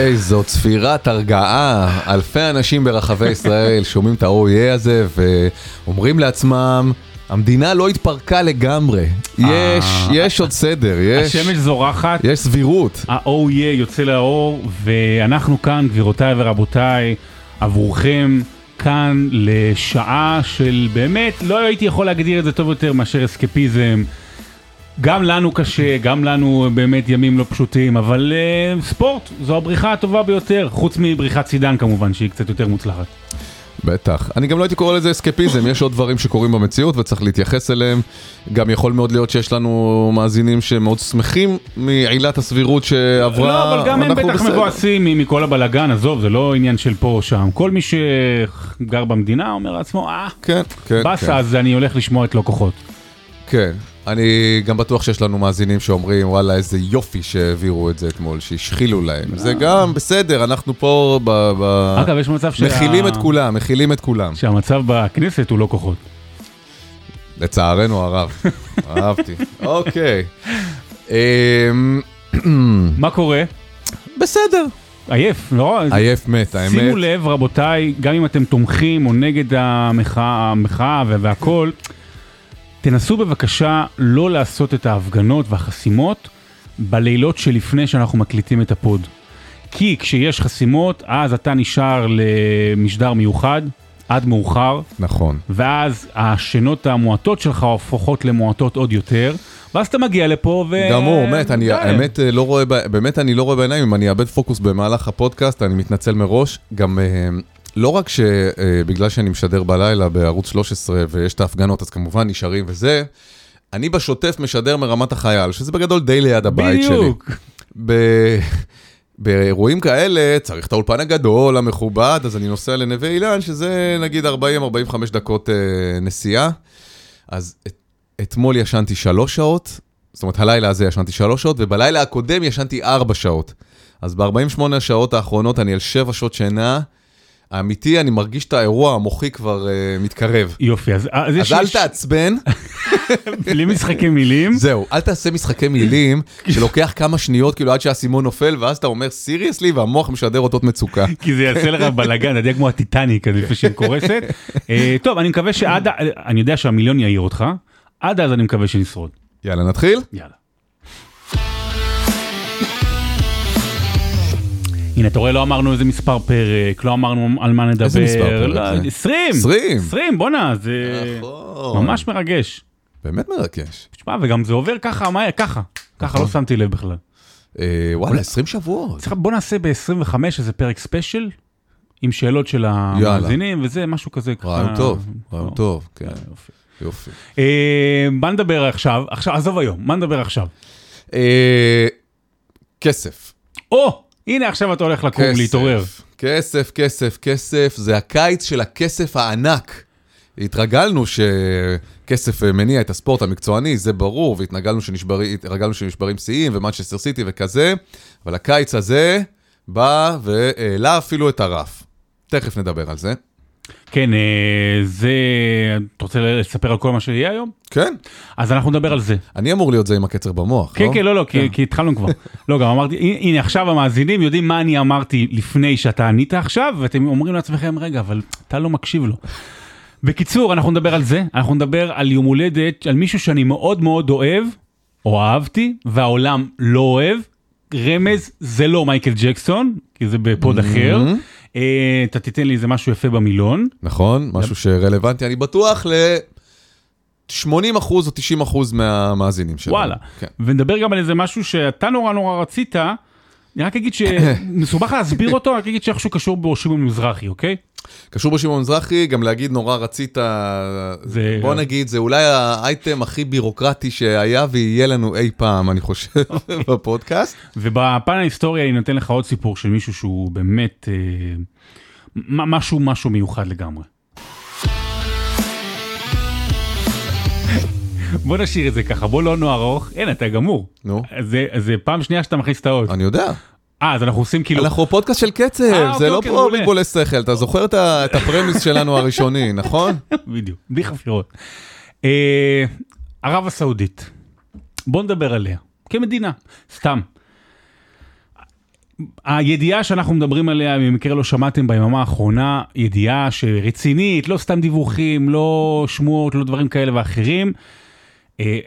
איזו צפירת הרגעה, אלפי אנשים ברחבי ישראל שומעים את ה-OEA הזה ואומרים לעצמם, המדינה לא התפרקה לגמרי, יש, אה. יש עוד סדר, יש, השמש זורחת, יש סבירות. ה-OE יוצא לאור, ואנחנו כאן, גבירותיי ורבותיי, עבורכם, כאן לשעה של באמת, לא הייתי יכול להגדיר את זה טוב יותר מאשר אסקפיזם. גם לנו קשה, גם לנו באמת ימים לא פשוטים, אבל uh, ספורט זו הבריחה הטובה ביותר, חוץ מבריחת סידן כמובן, שהיא קצת יותר מוצלחת. בטח. אני גם לא הייתי קורא לזה אסקפיזם, יש עוד דברים שקורים במציאות וצריך להתייחס אליהם. גם יכול מאוד להיות שיש לנו מאזינים שמאוד שמחים מעילת הסבירות שעברה, לא, אבל גם הם בטח. מבואסים מכל הבלגן, עזוב, זה לא עניין של פה או שם. כל מי שגר במדינה אומר לעצמו, אה, כן, כן, באסה, כן. אז אני הולך לשמוע את לא כוחות. כן. אני גם בטוח שיש לנו מאזינים שאומרים, וואלה, איזה יופי שהעבירו את זה אתמול, שהשחילו להם. זה גם בסדר, אנחנו פה ב... ב... אגב, יש מצב שה- מכילים את כולם, מכילים את כולם. שהמצב בכנסת הוא לא כוחות. לצערנו הרב. אהבתי. אוקיי. אמ, מה קורה? בסדר. עייף, לא? עייף מת, האמת. שימו לב, רבותיי, גם אם אתם תומכים או נגד המחאה, המחאה וה- והכל, תנסו בבקשה לא לעשות את ההפגנות והחסימות בלילות שלפני שאנחנו מקליטים את הפוד. כי כשיש חסימות, אז אתה נשאר למשדר מיוחד עד מאוחר, נכון. ואז השינות המועטות שלך הופכות למועטות עוד יותר, ואז אתה מגיע לפה ו... גמור, מת, אני די. האמת אה, לא רואה, באמת אני לא רואה בעיניים, אם אני אאבד פוקוס במהלך הפודקאסט, אני מתנצל מראש. גם אה, לא רק שבגלל שאני משדר בלילה בערוץ 13 ויש את ההפגנות, אז כמובן נשארים וזה, אני בשוטף משדר מרמת החייל, שזה בגדול די ליד הבית שלי. בדיוק. באירועים כאלה צריך את האולפן הגדול, המכובד, אז אני נוסע לנווה אילן, שזה נגיד 40-45 דקות אה, נסיעה. אז את, אתמול ישנתי שלוש שעות, זאת אומרת הלילה הזה ישנתי שלוש שעות, ובלילה הקודם ישנתי ארבע שעות. אז ב-48 השעות האחרונות אני על שבע שעות שינה. האמיתי, אני מרגיש את האירוע המוחי כבר אה, מתקרב. יופי, אז, אז, אז יש, אל יש תעצבן, בלי משחקי מילים. זהו, אל תעשה משחקי מילים שלוקח כמה שניות כאילו עד שהאסימון נופל, ואז אתה אומר סיריוסלי והמוח משדר אותות מצוקה. כי זה יעשה לך בלאגן, אתה יודע כמו הטיטניק, אז לפני שהיא קורסת. אה, טוב, אני מקווה שעד, אני יודע שהמיליון יעיר אותך, עד אז אני מקווה שנשרוד. יאללה, נתחיל? יאללה. הנה, אתה רואה, לא אמרנו איזה מספר פרק, לא אמרנו על מה נדבר. איזה מספר פרק לא, זה? 20! 20. 20, בואנה, זה נכון. ממש מרגש. באמת מרגש. תשמע, וגם זה עובר ככה, מהר, ככה. ככה, נכון. לא שמתי לב בכלל. אה, וואלה, 20 שבועות. בוא נעשה ב-25 איזה פרק ספיישל, עם שאלות של המאזינים וזה, משהו כזה. רעיון טוב, רעיון אה, טוב, כן, יופי. יופי. אה, מה נדבר עכשיו? עכשיו, עזוב היום, מה נדבר עכשיו? אה, כסף. או, הנה עכשיו אתה הולך לקום, להתעורר. כסף, כסף, כסף, זה הקיץ של הכסף הענק. התרגלנו שכסף אה, מניע את הספורט המקצועני, זה ברור, והתרגלנו שנשברים, שנשברים שיאים ומנצ'סטר סיטי וכזה, אבל הקיץ הזה בא והעלה אפילו את הרף. תכף נדבר על זה. כן, אה, זה... אתה רוצה לספר על כל מה שיהיה היום? כן, אז אנחנו נדבר על זה. אני אמור להיות זה עם הקצר במוח, כן, לא? כן, לא, לא, כי- כי התחלנו כבר. לא, גם אמרתי, הנה עכשיו המאזינים יודעים מה אני אמרתי לפני שאתה ענית עכשיו, ואתם אומרים לעצמכם, רגע, אבל אתה לא מקשיב לו. בקיצור, אנחנו נדבר על זה, אנחנו נדבר על יום הולדת, על מישהו שאני מאוד מאוד אוהב, או אהבתי, והעולם לא אוהב. רמז, זה לא מייקל ג'קסון, כי זה בפוד אחר. אה, אתה תיתן לי איזה משהו יפה במילון. נכון, משהו שרלוונטי, אני בטוח ל-80% או 90% מהמאזינים שלנו. וואלה. כן. ונדבר גם על איזה משהו שאתה נורא נורא רצית, אני רק אגיד שמסובך להסביר אותו, רק אגיד שאיכשהו קשור בשמעון מזרחי, אוקיי? קשור בשמעון מזרחי, גם להגיד נורא רצית, זה- בוא נגיד, זה אולי האייטם הכי בירוקרטי שהיה ויהיה לנו אי פעם, אני חושב, בפודקאסט. ובפן ההיסטוריה אני נותן לך עוד סיפור של מישהו שהוא באמת אה, משהו משהו מיוחד לגמרי. בוא נשאיר את זה ככה, בוא לא נו ארוך, אין אתה גמור. נו. זה, זה פעם שנייה שאתה מכניס את האות. אני יודע, אה, אז אנחנו עושים כאילו, אנחנו פודקאסט של קצב, אה, זה אוקיי, לא אוקיי, פה. בלבולי שכל, אתה זוכר את הפרמיס שלנו הראשוני, נכון? בדיוק, בלי חפירות. אה, ערב הסעודית, בוא נדבר עליה, כמדינה, סתם. הידיעה שאנחנו מדברים עליה, במקרה לא שמעתם ביממה האחרונה, ידיעה שרצינית, לא סתם דיווחים, לא שמועות, לא דברים כאלה ואחרים. אה,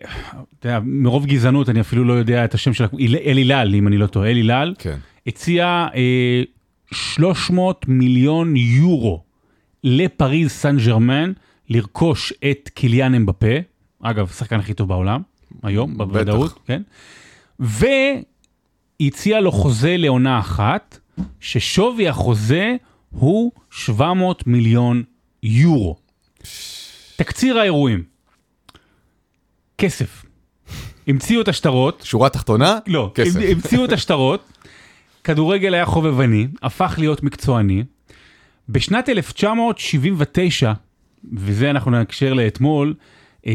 אתה יודע, מרוב גזענות אני אפילו לא יודע את השם שלה, אל הילל, אם אני לא טועה, אל הילל, כן. הציע אה, 300 מיליון יורו לפריז סן ג'רמן לרכוש את קיליאן אמבפה, אגב, השחקן הכי טוב בעולם, היום. בוודאות, כן? והציע לו חוזה לעונה אחת, ששווי החוזה הוא 700 מיליון יורו. תקציר האירועים, כסף. המציאו את השטרות, שורה תחתונה? לא, כסף. המ- המציאו את השטרות, כדורגל היה חובבני, הפך להיות מקצועני. בשנת 1979, וזה אנחנו נקשר לאתמול, אה,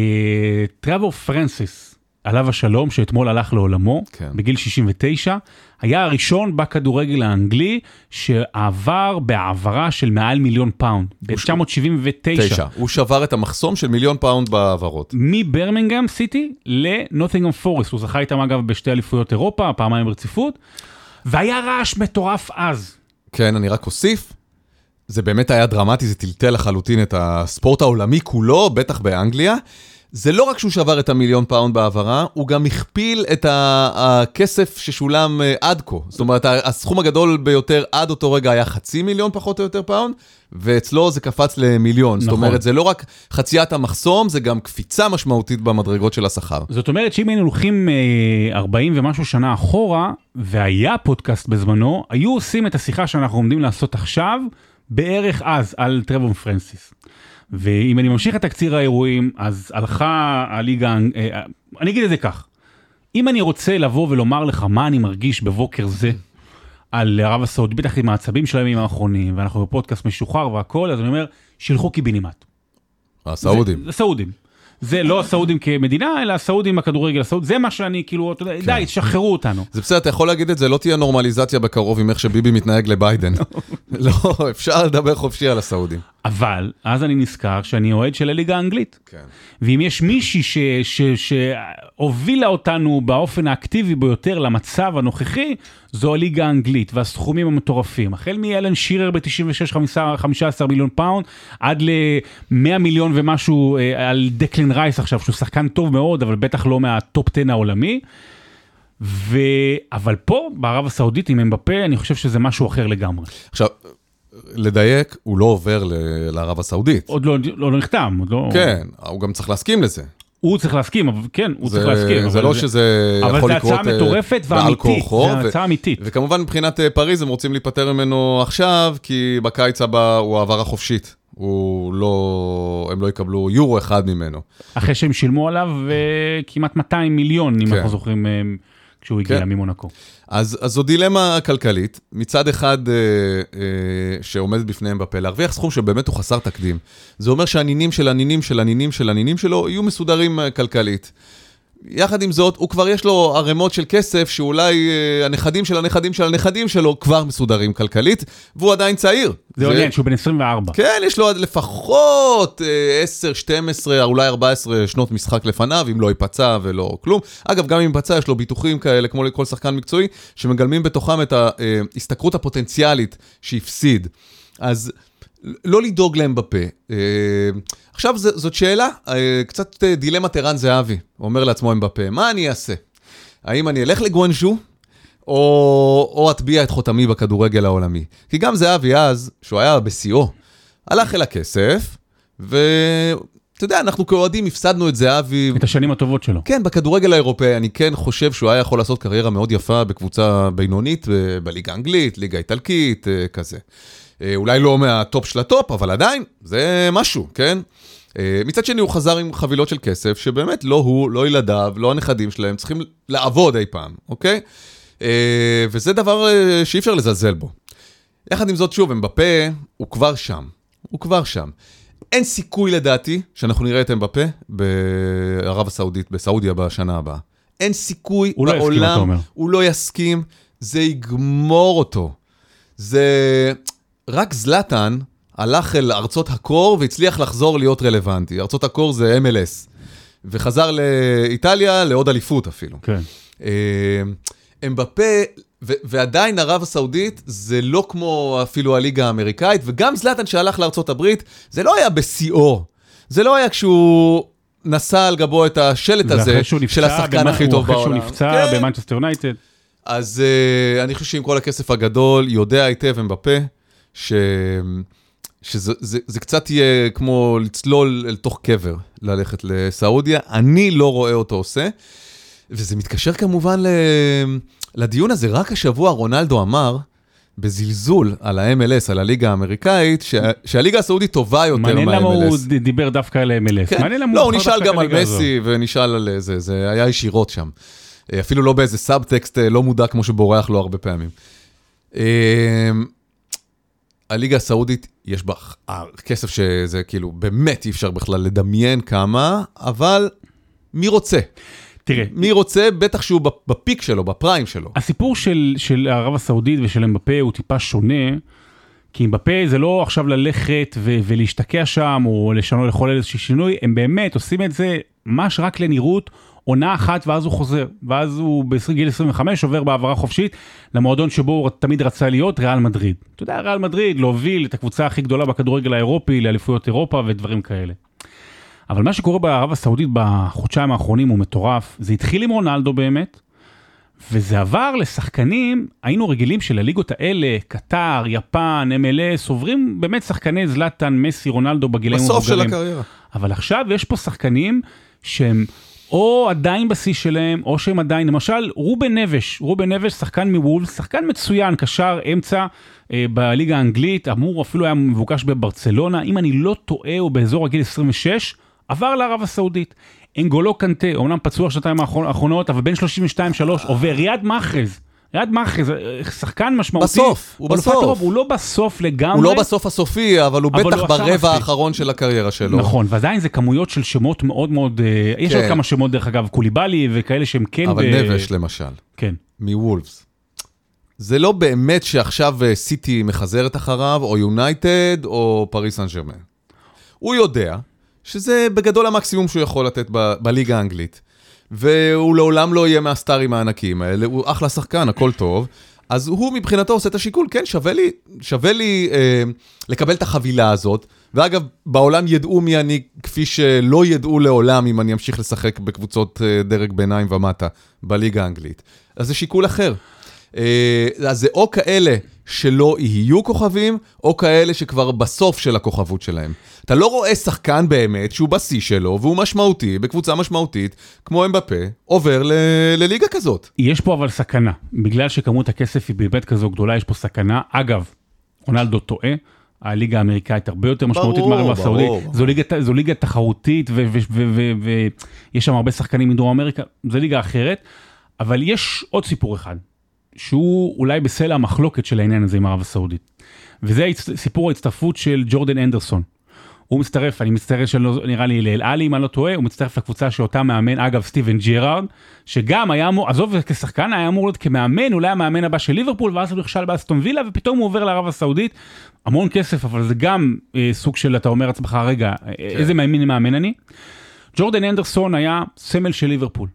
טרבור פרנסיס, עליו השלום, שאתמול הלך לעולמו, כן. בגיל 69, היה הראשון בכדורגל האנגלי שעבר בהעברה של מעל מיליון פאונד, ב-1979. תשע. הוא שבר את המחסום של מיליון פאונד בהעברות. מברמינגהם סיטי לנוטינגהם פורסט, הוא זכה איתם אגב בשתי אליפויות אירופה, פעמיים ברציפות, והיה רעש מטורף אז. כן, אני רק אוסיף, זה באמת היה דרמטי, זה טלטל לחלוטין את הספורט העולמי כולו, בטח באנגליה. זה לא רק שהוא שבר את המיליון פאונד בהעברה, הוא גם הכפיל את הכסף ששולם אה, עד כה. זאת אומרת, הסכום הגדול ביותר עד אותו רגע היה חצי מיליון פחות או יותר פאונד, ואצלו זה קפץ למיליון. זאת נכון. אומרת, זה לא רק חציית המחסום, זה גם קפיצה משמעותית במדרגות של השכר. זאת אומרת שאם היינו הולכים אה, 40 ומשהו שנה אחורה, והיה פודקאסט בזמנו, היו עושים את השיחה שאנחנו עומדים לעשות עכשיו, בערך אז, על טרבון פרנסיס. ואם אני ממשיך את תקציר האירועים, אז הלכה הליגה, אה, אה, אני אגיד את זה כך, אם אני רוצה לבוא ולומר לך מה אני מרגיש בבוקר זה, על ערב הסעודית, בטח עם העצבים של הימים האחרונים, ואנחנו בפודקאסט משוחרר והכל, אז אני אומר, שילחו קיבינימט. הסעודים. הסעודים. זה לא הסעודים כמדינה, אלא הסעודים בכדורגל, הסעוד, זה מה שאני כאילו, אתה יודע, די, תשחררו אותנו. זה בסדר, אתה יכול להגיד את זה, לא תהיה נורמליזציה בקרוב עם איך שביבי מתנהג לביידן. לא, אפשר לדבר חופשי על הסעודים. אבל, אז אני נזכר שאני אוהד של הליגה האנגלית. כן. ואם יש מישהי ש- ש- שהובילה אותנו באופן האקטיבי ביותר למצב הנוכחי, זו הליגה האנגלית והסכומים המטורפים. החל מאלן שירר ב-96 15 מיליון פאונד, עד ל-100 מיליון ומשהו אה, על דקלין רייס עכשיו, שהוא שחקן טוב מאוד, אבל בטח לא מהטופ 10 העולמי. ו... אבל פה, בערב הסעודית עם אמבפה, אני חושב שזה משהו אחר לגמרי. עכשיו, לדייק, הוא לא עובר לערב הסעודית. עוד לא, לא, לא נחתם, עוד לא... כן, הוא גם צריך להסכים לזה. הוא צריך להסכים, אבל כן, הוא זה- צריך להסכים. זה אבל לא שזה אבל יכול זה לקרות הצעה אה, מטורפת בעל ואמיתית, כורחו. זה ו- הצעה אמיתית. וכמובן מבחינת אה, פריז הם רוצים להיפטר ממנו עכשיו, כי בקיץ הבא הוא העברה חופשית. הוא לא, הם לא יקבלו יורו אחד ממנו. אחרי שהם שילמו עליו אה, כמעט 200 מיליון, אם כן. אנחנו זוכרים, כשהוא הגיע כן. ממונקו. אז, אז זו דילמה כלכלית, מצד אחד אה, אה, שעומדת בפניהם בפה, להרוויח סכום שבאמת הוא חסר תקדים. זה אומר שהנינים של הנינים של הנינים של הנינים שלו יהיו מסודרים אה, כלכלית. יחד עם זאת, הוא כבר יש לו ערימות של כסף שאולי אה, הנכדים של הנכדים של הנכדים שלו כבר מסודרים כלכלית, והוא עדיין צעיר. זה עניין שהוא בן 24. כן, יש לו עד לפחות אה, 10, 12, אולי 14 שנות משחק לפניו, אם לא ייפצע ולא כלום. אגב, גם אם ייפצע, יש לו ביטוחים כאלה, כמו לכל שחקן מקצועי, שמגלמים בתוכם את ההשתכרות הפוטנציאלית שהפסיד. אז לא לדאוג להם בפה. אה, עכשיו, זאת שאלה, אה, קצת אה, דילמת ערן זהבי, אומר לעצמו הם בפה, מה אני אעשה? האם אני אלך לגואנז'ו, או, או אטביע את חותמי בכדורגל העולמי. כי גם זהבי אז, שהוא היה בשיאו, הלך אל הכסף, ואתה יודע, אנחנו כאוהדים הפסדנו את זהבי. את השנים הטובות שלו. כן, בכדורגל האירופאי, אני כן חושב שהוא היה יכול לעשות קריירה מאוד יפה בקבוצה בינונית, בליגה האנגלית, ליגה איטלקית, אה, כזה. אולי לא מהטופ של הטופ, אבל עדיין, זה משהו, כן? אה, מצד שני, הוא חזר עם חבילות של כסף, שבאמת לא הוא, לא ילדיו, לא הנכדים שלהם, צריכים לעבוד אי פעם, אוקיי? אה, וזה דבר אה, שאי אפשר לזלזל בו. יחד עם זאת, שוב, אמבפה, הוא כבר שם. הוא כבר שם. אין סיכוי לדעתי שאנחנו נראה את אמבפה בערב הסעודית, בסעודיה בשנה הבאה. אין סיכוי הוא לא יסכים, בעולם, אתה אומר. הוא לא יסכים, זה יגמור אותו. זה... רק זלאטן הלך אל ארצות הקור והצליח לחזור להיות רלוונטי. ארצות הקור זה MLS. וחזר לאיטליה לעוד אליפות אפילו. כן. אה, אמבפה, ו- ועדיין ערב הסעודית זה לא כמו אפילו הליגה האמריקאית, וגם זלאטן שהלך לארצות הברית, זה לא היה בשיאו. זה לא היה כשהוא נשא על גבו את השלט הזה של השחקן הכי טוב בעולם. אחרי שהוא נפצע כן. במנצ'סטר יונייטד. אז uh, אני חושב שעם כל הכסף הגדול, יודע היטב אמבפה, ש... שזה זה, זה קצת יהיה כמו לצלול אל תוך קבר, ללכת לסעודיה. אני לא רואה אותו עושה, וזה מתקשר כמובן ל... לדיון הזה. רק השבוע רונלדו אמר, בזלזול על ה-MLS, על הליגה האמריקאית, שה... שהליגה הסעודית טובה יותר מה-MLS. מעניין למה הוא דיבר דווקא על MLS. כן. מעניין למה לא, הוא נשאל גם על הליגה הזו. מסי ונשאל על זה, זה היה ישירות שם. אה, אפילו לא באיזה סאבטקסט אה, לא מודע כמו שבורח לו הרבה פעמים. הליגה הסעודית, יש בה אה, כסף שזה כאילו באמת אי אפשר בכלל לדמיין כמה, אבל מי רוצה? תראה, מי רוצה? בטח שהוא בפיק שלו, בפריים שלו. הסיפור של, של ערב הסעודית ושל אמבפה הוא טיפה שונה, כי אמבפה זה לא עכשיו ללכת ו- ולהשתקע שם או לשנות, לחולל איזשהו שינוי, הם באמת עושים את זה ממש רק לנראות, עונה אחת ואז הוא חוזר, ואז הוא בגיל 25 עובר בהעברה חופשית למועדון שבו הוא תמיד רצה להיות, ריאל מדריד. אתה יודע, ריאל מדריד להוביל את הקבוצה הכי גדולה בכדורגל האירופי לאליפויות אירופה ודברים כאלה. אבל מה שקורה בערב הסעודית בחודשיים האחרונים הוא מטורף, זה התחיל עם רונלדו באמת, וזה עבר לשחקנים, היינו רגילים שלליגות האלה, קטר, יפן, MLS, עוברים באמת שחקני זלאטן, מסי, רונלדו בגילאים בסוף של המבוגרים. הקריירה. אבל עכשיו יש פה שחקנים שהם או עדיין בשיא שלהם, או שהם עדיין, למשל רובן נבש, רובן נבש, שחקן מוולף, שחקן מצוין, קשר אמצע אה, בליגה האנגלית, אמור אפילו היה מבוקש בברצלונה, אם אני לא טועה, הוא באזור הגיל 26, עבר לערב הסעודית. אנגולו קנטה, אומנם פצוע שנתיים האחרונות, אבל בין 32-3 עובר, ריאד מאחז. ריאד מאחז, אה, שחקן משמעותי. בסוף, הוא בסוף. אירופה, הוא לא בסוף לגמרי. הוא לא בסוף הסופי, אבל הוא אבל בטח הוא ברבע מספיק. האחרון של הקריירה שלו. נכון, ועדיין זה כמויות של שמות מאוד מאוד, אה, יש כן. עוד כמה שמות דרך אגב, קוליבאלי וכאלה שהם כן, אבל ב- נבש למשל. כן. מוולפס. זה לא באמת שעכשיו אה, סיטי מחזרת אחריו, או יונייטד, או פריס סן ג'רמן. הוא יודע שזה בגדול המקסימום שהוא יכול לתת ב- בליגה האנגלית. והוא לעולם לא יהיה מהסטארים הענקיים האלה, הוא אחלה שחקן, הכל טוב. אז הוא מבחינתו עושה את השיקול, כן, שווה לי, שווה לי אה, לקבל את החבילה הזאת. ואגב, בעולם ידעו מי אני, כפי שלא ידעו לעולם אם אני אמשיך לשחק בקבוצות אה, דרג ביניים ומטה בליגה האנגלית. אז זה שיקול אחר. אה, אז זה או כאלה שלא יהיו כוכבים, או כאלה שכבר בסוף של הכוכבות שלהם. אתה לא רואה שחקן באמת שהוא בשיא שלו, והוא משמעותי, בקבוצה משמעותית, כמו אמבפה, עובר ל- לליגה כזאת. יש פה אבל סכנה, בגלל שכמות הכסף היא באמת כזו גדולה, יש פה סקנה. אגב, רונלדו טועה. הליגה האמריקאית הרבה יותר משמעותית מהרבע הסעודית. זו ליגה, זו ליגה תחרותית ויש שם הרבה שחקנים מדרום אמריקה, זו ליגה אחרת, אבל יש עוד סיפור אחד, שהוא אולי בסלע המחלוקת של העניין הזה עם ערב הסעודית, וזה סיפור ההצטרפות של ג'ורדן אנדרסון. הוא מצטרף, אני מצטרף שלא, נראה לי לאל עלי אם אני לא טועה, הוא מצטרף לקבוצה שאותה מאמן, אגב סטיבן ג'רארד, שגם היה אמור, עזוב כשחקן, היה אמור להיות כמאמן, אולי המאמן הבא של ליברפול, ואז הוא נכשל באסטון וילה, ופתאום הוא עובר לערב הסעודית, המון כסף, אבל זה גם אה, סוג של, אתה אומר לעצמך, רגע, כן. איזה מאמין מאמן אני? ג'ורדן הנדרסון היה סמל של ליברפול.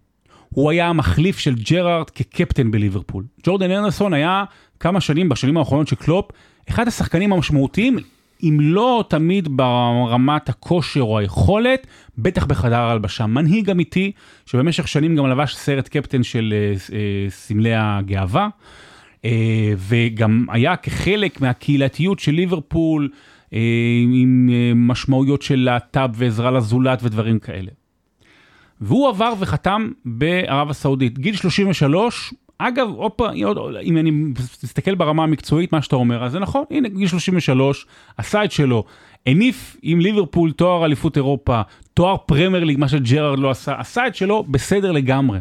הוא היה המחליף של ג'רארד כקפטן בליברפול. ג'ורדן הנדרסון היה כמה שנים, בשנים האחרונות של קלופ, אחד השחקנים המשמעותיים, אם לא תמיד ברמת הכושר או היכולת, בטח בחדר ההלבשה. מנהיג אמיתי, שבמשך שנים גם לבש סרט קפטן של אה, אה, סמלי הגאווה, אה, וגם היה כחלק מהקהילתיות של ליברפול, אה, עם אה, משמעויות של להט"ב ועזרה לזולת ודברים כאלה. והוא עבר וחתם בערב הסעודית, גיל 33, אגב, עוד- אם אני מסתכל ברמה המקצועית, מה שאתה אומר, אז זה נכון, הנה, גיל 33, עשה את שלו, הניף עם ליברפול תואר אליפות אירופה, תואר פרמייר ליג, מה שג'רארד לא עשה, עשה את שלו בסדר לגמרי.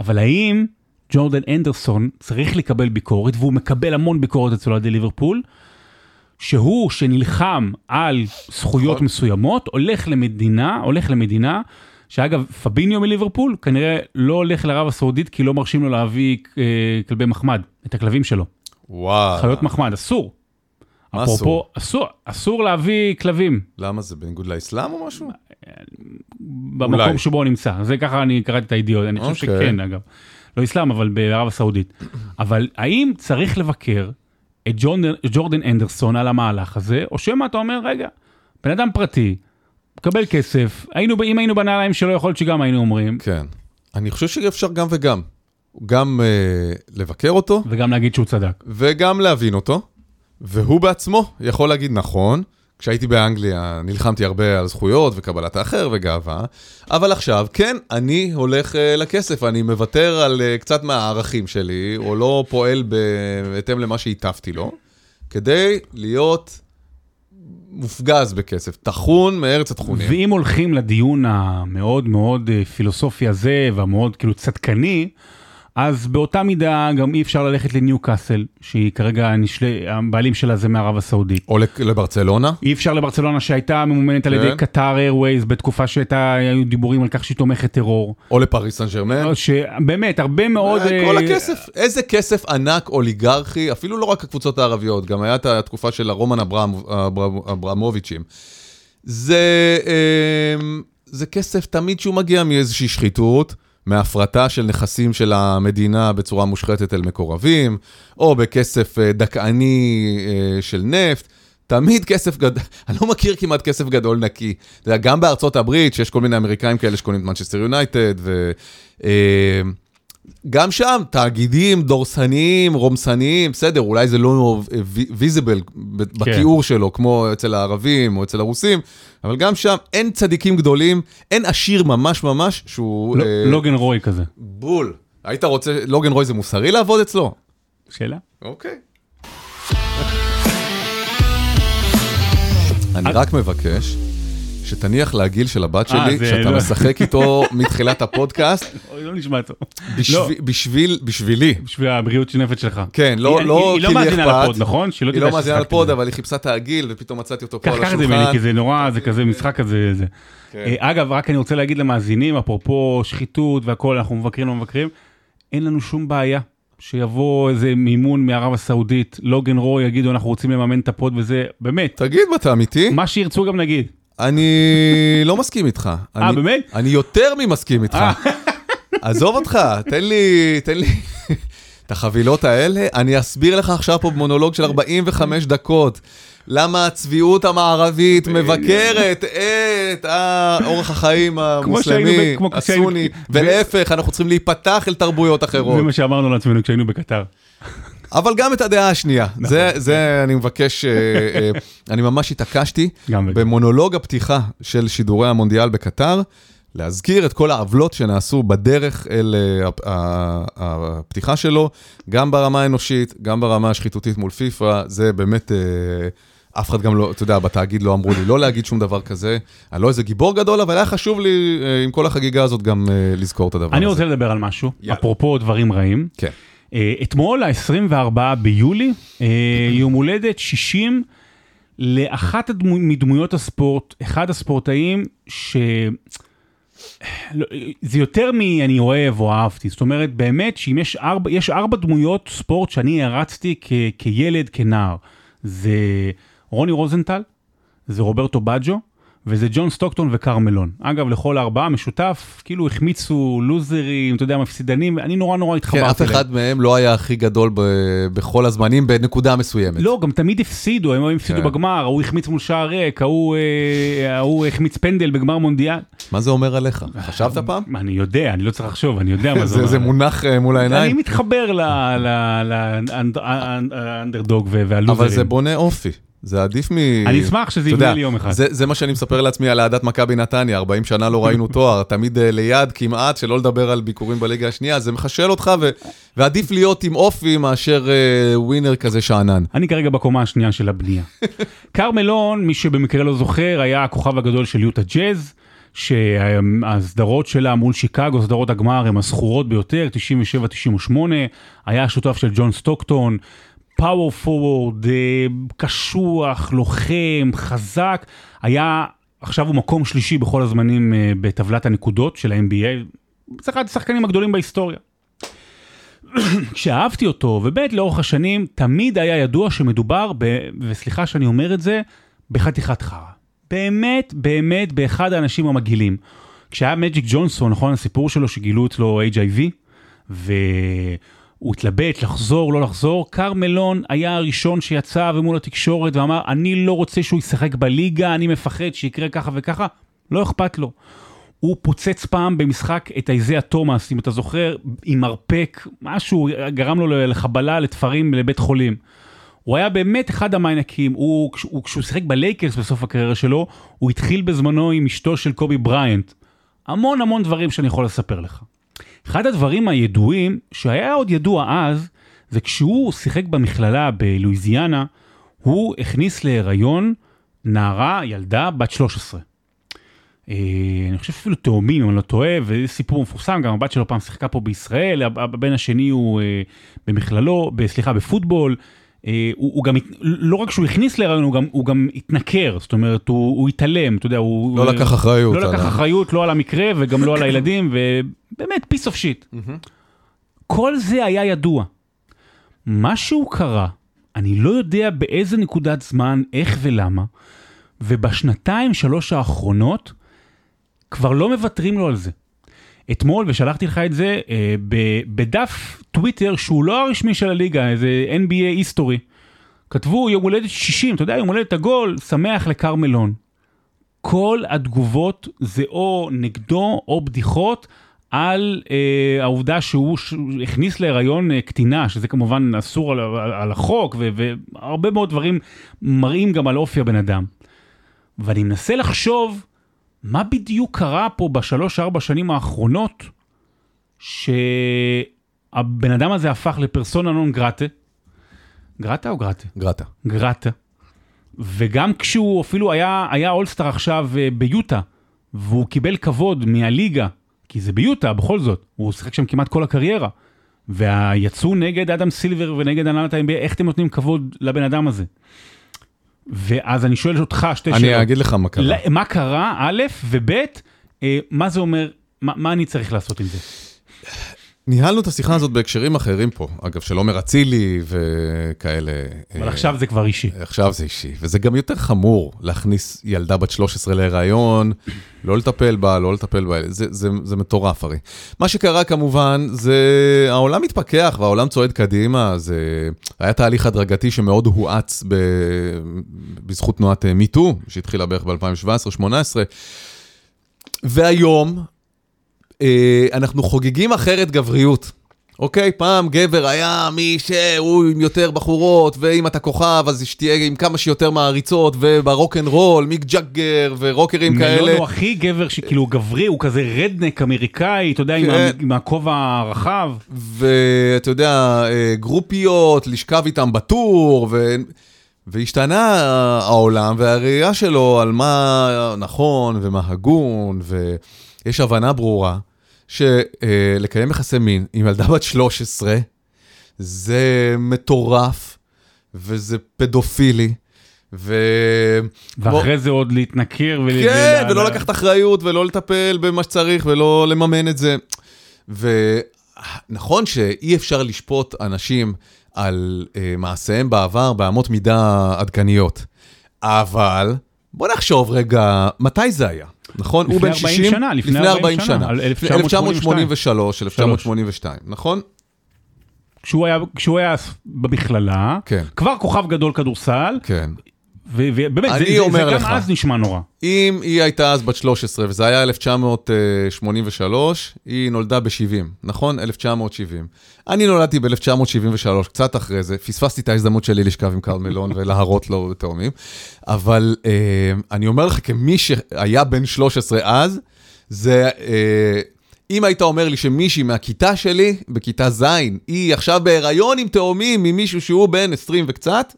אבל האם ג'ורדן אנדרסון צריך לקבל ביקורת, והוא מקבל המון ביקורת אצל אוהדי ליברפול, שהוא שנלחם על זכויות נכון. מסוימות, הולך למדינה, הולך למדינה, שאגב, פביניו מליברפול כנראה לא הולך לערב הסעודית כי לא מרשים לו להביא אה, כלבי מחמד, את הכלבים שלו. וואו. חיות מחמד, אסור. מה אפרופו, אסור, אסור להביא כלבים למה זה בניגוד לאסלאם או משהו? במקום אולי. שבו הוא נמצא. זה ככה אני קראתי את הידיעות, אני חושב אוקיי. שכן אגב. לא אסלאם, אבל בערב הסעודית. אבל האם צריך לבקר את ג'ורדן אנדרסון על המהלך הזה, או שמא אתה אומר, רגע, בן אדם פרטי, מקבל כסף, היינו, אם היינו בנעליים שלו, יכול להיות שגם היינו אומרים, כן. אני חושב שאפשר גם וגם. גם אה, לבקר אותו, וגם להגיד שהוא צדק. וגם להבין אותו, והוא בעצמו יכול להגיד נכון. כשהייתי באנגליה נלחמתי הרבה על זכויות וקבלת האחר וגאווה, אבל עכשיו, כן, אני הולך uh, לכסף, אני מוותר על uh, קצת מהערכים שלי, או לא פועל בהתאם למה שהטפתי לו, כדי להיות מופגז בכסף, טחון מארץ התכונים. ואם הולכים לדיון המאוד מאוד אה, פילוסופי הזה, והמאוד כאילו צדקני, אז באותה מידה גם אי אפשר ללכת לניו קאסל, שהיא כרגע נשל... הבעלים שלה זה מערב הסעודית. או לברצלונה. אי אפשר לברצלונה שהייתה ממומנת על ידי כן. קטאר איירווייז בתקופה שהיו דיבורים על כך שהיא תומכת טרור. או לפריס סן ג'רמן. שבאמת הרבה מאוד... כל אה, הכסף, איזה כסף ענק אוליגרכי, אפילו לא רק הקבוצות הערביות, גם הייתה התקופה של הרומן אברמוביצ'ים. זה, אה, זה כסף תמיד שהוא מגיע מאיזושהי שחיתות. מהפרטה של נכסים של המדינה בצורה מושחתת אל מקורבים, או בכסף אה, דכאני אה, של נפט. תמיד כסף גדול, אני לא מכיר כמעט כסף גדול נקי. אתה יודע, גם בארצות הברית, שיש כל מיני אמריקאים כאלה שקונים את מנצ'סטר יונייטד, ו... גם שם, תאגידים דורסניים, רומסניים, בסדר, אולי זה לא ויזיבל בכיעור שלו, כמו אצל הערבים או אצל הרוסים, אבל גם שם אין צדיקים גדולים, אין עשיר ממש ממש שהוא... לא- אה, לוגן רוי כזה. בול. היית רוצה, לוגן רוי זה מוסרי לעבוד אצלו? שאלה? אוקיי. אני רק מבקש שתניח לגיל של הבת אה, שלי, שאתה לא- משחק איתו מתחילת הפודקאסט, לא נשמע טוב. בשביל- בשביל, בשבילי. בשביל הבריאות של נפש שלך. כן, לא, היא- לא היא לא כי לי מאזינה אכפת. לפוד, נכון? היא לא מאזינה לפוד. אבל היא חיפשה את העגיל, ופתאום מצאתי אותו פה על קח את זה ממני, השולחן. כי זה נורא, זה כזה משחק כזה. זה. כן. אה, אגב, רק אני רוצה להגיד למאזינים, אפרופו שחיתות והכול, אנחנו מבקרים, לא מבקרים, אין לנו שום בעיה. שיבוא איזה מימון מערב הסעודית, לוגן רוי יגידו אנחנו רוצים לממן את הפוד וזה, באמת, תגיד, אתה אמיתי? מה שירצו גם נגיד. אני לא מסכים איתך. אה, באמת? אני יותר ממסכים איתך. אה. עזוב אותך, תן לי, תן לי את החבילות האלה, אני אסביר לך עכשיו פה במונולוג של 45 דקות. למה הצביעות המערבית מבקרת את אורח החיים המוסלמי, הסוני, ולהפך, אנחנו צריכים להיפתח אל תרבויות אחרות. זה מה שאמרנו לעצמנו כשהיינו בקטר. אבל גם את הדעה השנייה, נכון. זה, זה אני מבקש, אה, אה, אני ממש התעקשתי. במונולוג הפתיחה של שידורי המונדיאל בקטר, להזכיר את כל העוולות שנעשו בדרך אל אה, הפתיחה שלו, גם ברמה האנושית, גם ברמה השחיתותית מול פיפ"א, זה באמת... אף אחד גם לא, אתה יודע, בתאגיד לא אמרו לי לא להגיד שום דבר כזה. אני לא איזה גיבור גדול, אבל היה חשוב לי, עם כל החגיגה הזאת, גם לזכור את הדבר הזה. אני רוצה לדבר על משהו, יאללה. אפרופו דברים רעים. כן. אה, אתמול, ה-24 ביולי, אה, יום הולדת 60 לאחת מדמויות הספורט, אחד הספורטאים ש... לא, זה יותר מ"אני אוהב" או "אהבתי", זאת אומרת, באמת שאם יש ארבע, יש ארבע דמויות ספורט שאני הרצתי כ, כילד, כנער. זה רוני רוזנטל, זה רוברטו בג'ו, וזה ג'ון סטוקטון וקרמלון. אגב, לכל הארבעה משותף, כאילו החמיצו לוזרים, אתה יודע, מפסידנים, אני נורא נורא התחברתי כן, אף אליהם. אחד מהם לא היה הכי גדול ב- בכל הזמנים בנקודה מסוימת. לא, גם תמיד הפסידו, הם הפסידו כן. בגמר, ההוא החמיץ מול שער ריק, ההוא אה, החמיץ פנדל בגמר מונדיאל. מה זה אומר עליך? חשבת פעם? אני יודע, אני לא צריך לחשוב, אני יודע מה זה אומר. זה מונח אה, מול אני העיניים, מתחבר לאנדרדוג והלוזרים. אבל זה בונה אופי. זה עדיף מ... אני אשמח שזה יבנה לי יום אחד. זה, זה מה שאני מספר לעצמי על אהדת מכבי נתניה, 40 שנה לא ראינו תואר, תמיד אה, ליד כמעט, שלא לדבר על ביקורים בליגה השנייה, זה מחשל אותך, ו... ועדיף להיות עם אופי מאשר אה, ווינר כזה שאנן. אני כרגע בקומה השנייה של הבנייה. כרמלון, מי שבמקרה לא זוכר, היה הכוכב הגדול של יוטה ג'אז, שהסדרות שלה מול שיקגו, סדרות הגמר, הן הזכורות ביותר, 97-98, היה השותף של ג'ון סטוקטון, פאוור פורוורד, קשוח, לוחם, חזק, היה, עכשיו הוא מקום שלישי בכל הזמנים אה, בטבלת הנקודות של ה-NBA, זה אחד השחקנים הגדולים בהיסטוריה. כשאהבתי אותו, ובאמת לאורך השנים, תמיד היה ידוע שמדובר, ב, וסליחה שאני אומר את זה, בחתיכת חרא. באמת, באמת, באחד האנשים המגעילים. כשהיה מג'יק ג'ונסון, נכון, הסיפור שלו שגילו אצלו HIV, והוא התלבט לחזור, לא לחזור. קרמלון היה הראשון שיצא ומול התקשורת ואמר, אני לא רוצה שהוא ישחק בליגה, אני מפחד שיקרה ככה וככה. לא אכפת לו. הוא פוצץ פעם במשחק את איזיה תומאס, אם אתה זוכר, עם מרפק, משהו גרם לו לחבלה לתפרים לבית חולים. הוא היה באמת אחד המענקים, הוא, הוא, כשהוא שיחק בלייקרס בסוף הקריירה שלו, הוא התחיל בזמנו עם אשתו של קובי בריינט. המון המון דברים שאני יכול לספר לך. אחד הדברים הידועים, שהיה עוד ידוע אז, זה כשהוא שיחק במכללה בלואיזיאנה, הוא הכניס להיריון נערה, ילדה, בת 13. אה, אני חושב אפילו תאומים, אם אני לא טועה, וזה סיפור מפורסם, גם הבת שלו פעם שיחקה פה בישראל, הבן השני הוא אה, במכללו, סליחה, בפוטבול. אה, הוא, הוא גם, לא רק שהוא הכניס להיריון, הוא גם, הוא גם התנכר, זאת אומרת, הוא, הוא התעלם, אתה יודע, הוא... לא לקח אחריות. לא לקח אחריות, לא על המקרה וגם לא על הילדים, ובאמת, piece of shit. כל זה היה ידוע. משהו קרה, אני לא יודע באיזה נקודת זמן, איך ולמה, ובשנתיים, שלוש האחרונות, כבר לא מוותרים לו על זה. אתמול, ושלחתי לך את זה, אה, בדף טוויטר שהוא לא הרשמי של הליגה, איזה NBA היסטורי. כתבו יום הולדת 60, אתה יודע, יום הולדת עגול, שמח לכרמלון. כל התגובות זה או נגדו או בדיחות על אה, העובדה שהוא ש... הכניס להיריון אה, קטינה, שזה כמובן אסור על, על, על החוק, ו, והרבה מאוד דברים מראים גם על אופי הבן אדם. ואני מנסה לחשוב מה בדיוק קרה פה בשלוש-ארבע שנים האחרונות, שהבן אדם הזה הפך לפרסונה נון גרטה? גרטה או גרטה? גרטה. גרטה. וגם כשהוא אפילו היה, היה אולסטאר עכשיו אה, ביוטה, והוא קיבל כבוד מהליגה, כי זה ביוטה בכל זאת, הוא שיחק שם כמעט כל הקריירה. ויצאו נגד אדם סילבר ונגד הנהלת ה-NBA, איך אתם נותנים כבוד לבן אדם הזה? ואז אני שואל אותך שתי שאלות. אני אגיד לך מה קרה. מה קרה, א', וב', אה, מה זה אומר, מה, מה אני צריך לעשות עם זה? ניהלנו את השיחה הזאת בהקשרים אחרים פה, אגב, של עומר אצילי וכאלה. אבל אה, עכשיו זה כבר אישי. עכשיו זה אישי, וזה גם יותר חמור להכניס ילדה בת 13 להיריון, לא לטפל בה, לא לטפל בה, זה, זה, זה מטורף הרי. מה שקרה כמובן, זה העולם מתפכח והעולם צועד קדימה, זה היה תהליך הדרגתי שמאוד הואץ ב... בזכות תנועת MeToo, אה, שהתחילה בערך ב-2017-2018. והיום, אנחנו חוגגים אחרת גבריות. אוקיי? פעם גבר היה מי שהוא עם יותר בחורות, ואם אתה כוכב, אז שתהיה עם כמה שיותר מעריצות, וברוק אנד רול, מיק ג'אגר ורוקרים כאלה. מלון הוא הכי גבר שכאילו גברי, הוא כזה רדנק אמריקאי, אתה יודע, כן. עם הכובע הרחב. ואתה יודע, אה, גרופיות, לשכב איתם בטור, ו... והשתנה העולם והראייה שלו על מה נכון ומה הגון, ויש הבנה ברורה. שלקיים יחסי מין עם ילדה בת 13, זה מטורף, וזה פדופילי. ו... ואחרי. זה עוד להתנכר ול... כן, ולא לקחת אחריות, ולא לטפל במה שצריך, ולא לממן את זה. ונכון שאי אפשר לשפוט אנשים על uh, מעשיהם בעבר באמות מידה עדכניות, אבל בוא נחשוב רגע, מתי זה היה? נכון? הוא בן 60, שנה, לפני 40 שנה, 1983, 1982, נכון? כשהוא היה, כשהוא היה במכללה, כן. כבר כוכב גדול כדורסל, כן. ובאמת, זה, זה, זה גם אז נשמע נורא. אם היא הייתה אז בת 13, וזה היה 1983, היא נולדה ב-70, נכון? 1970. אני נולדתי ב-1973, קצת אחרי זה, פספסתי את ההזדמנות שלי לשכב עם קרל מלון ולהרות לו תאומים, אבל אה, אני אומר לך, כמי שהיה בן 13 אז, זה... אה, אם היית אומר לי שמישהי מהכיתה שלי, בכיתה ז', היא עכשיו בהיריון עם תאומים ממישהו שהוא בן 20 וקצת,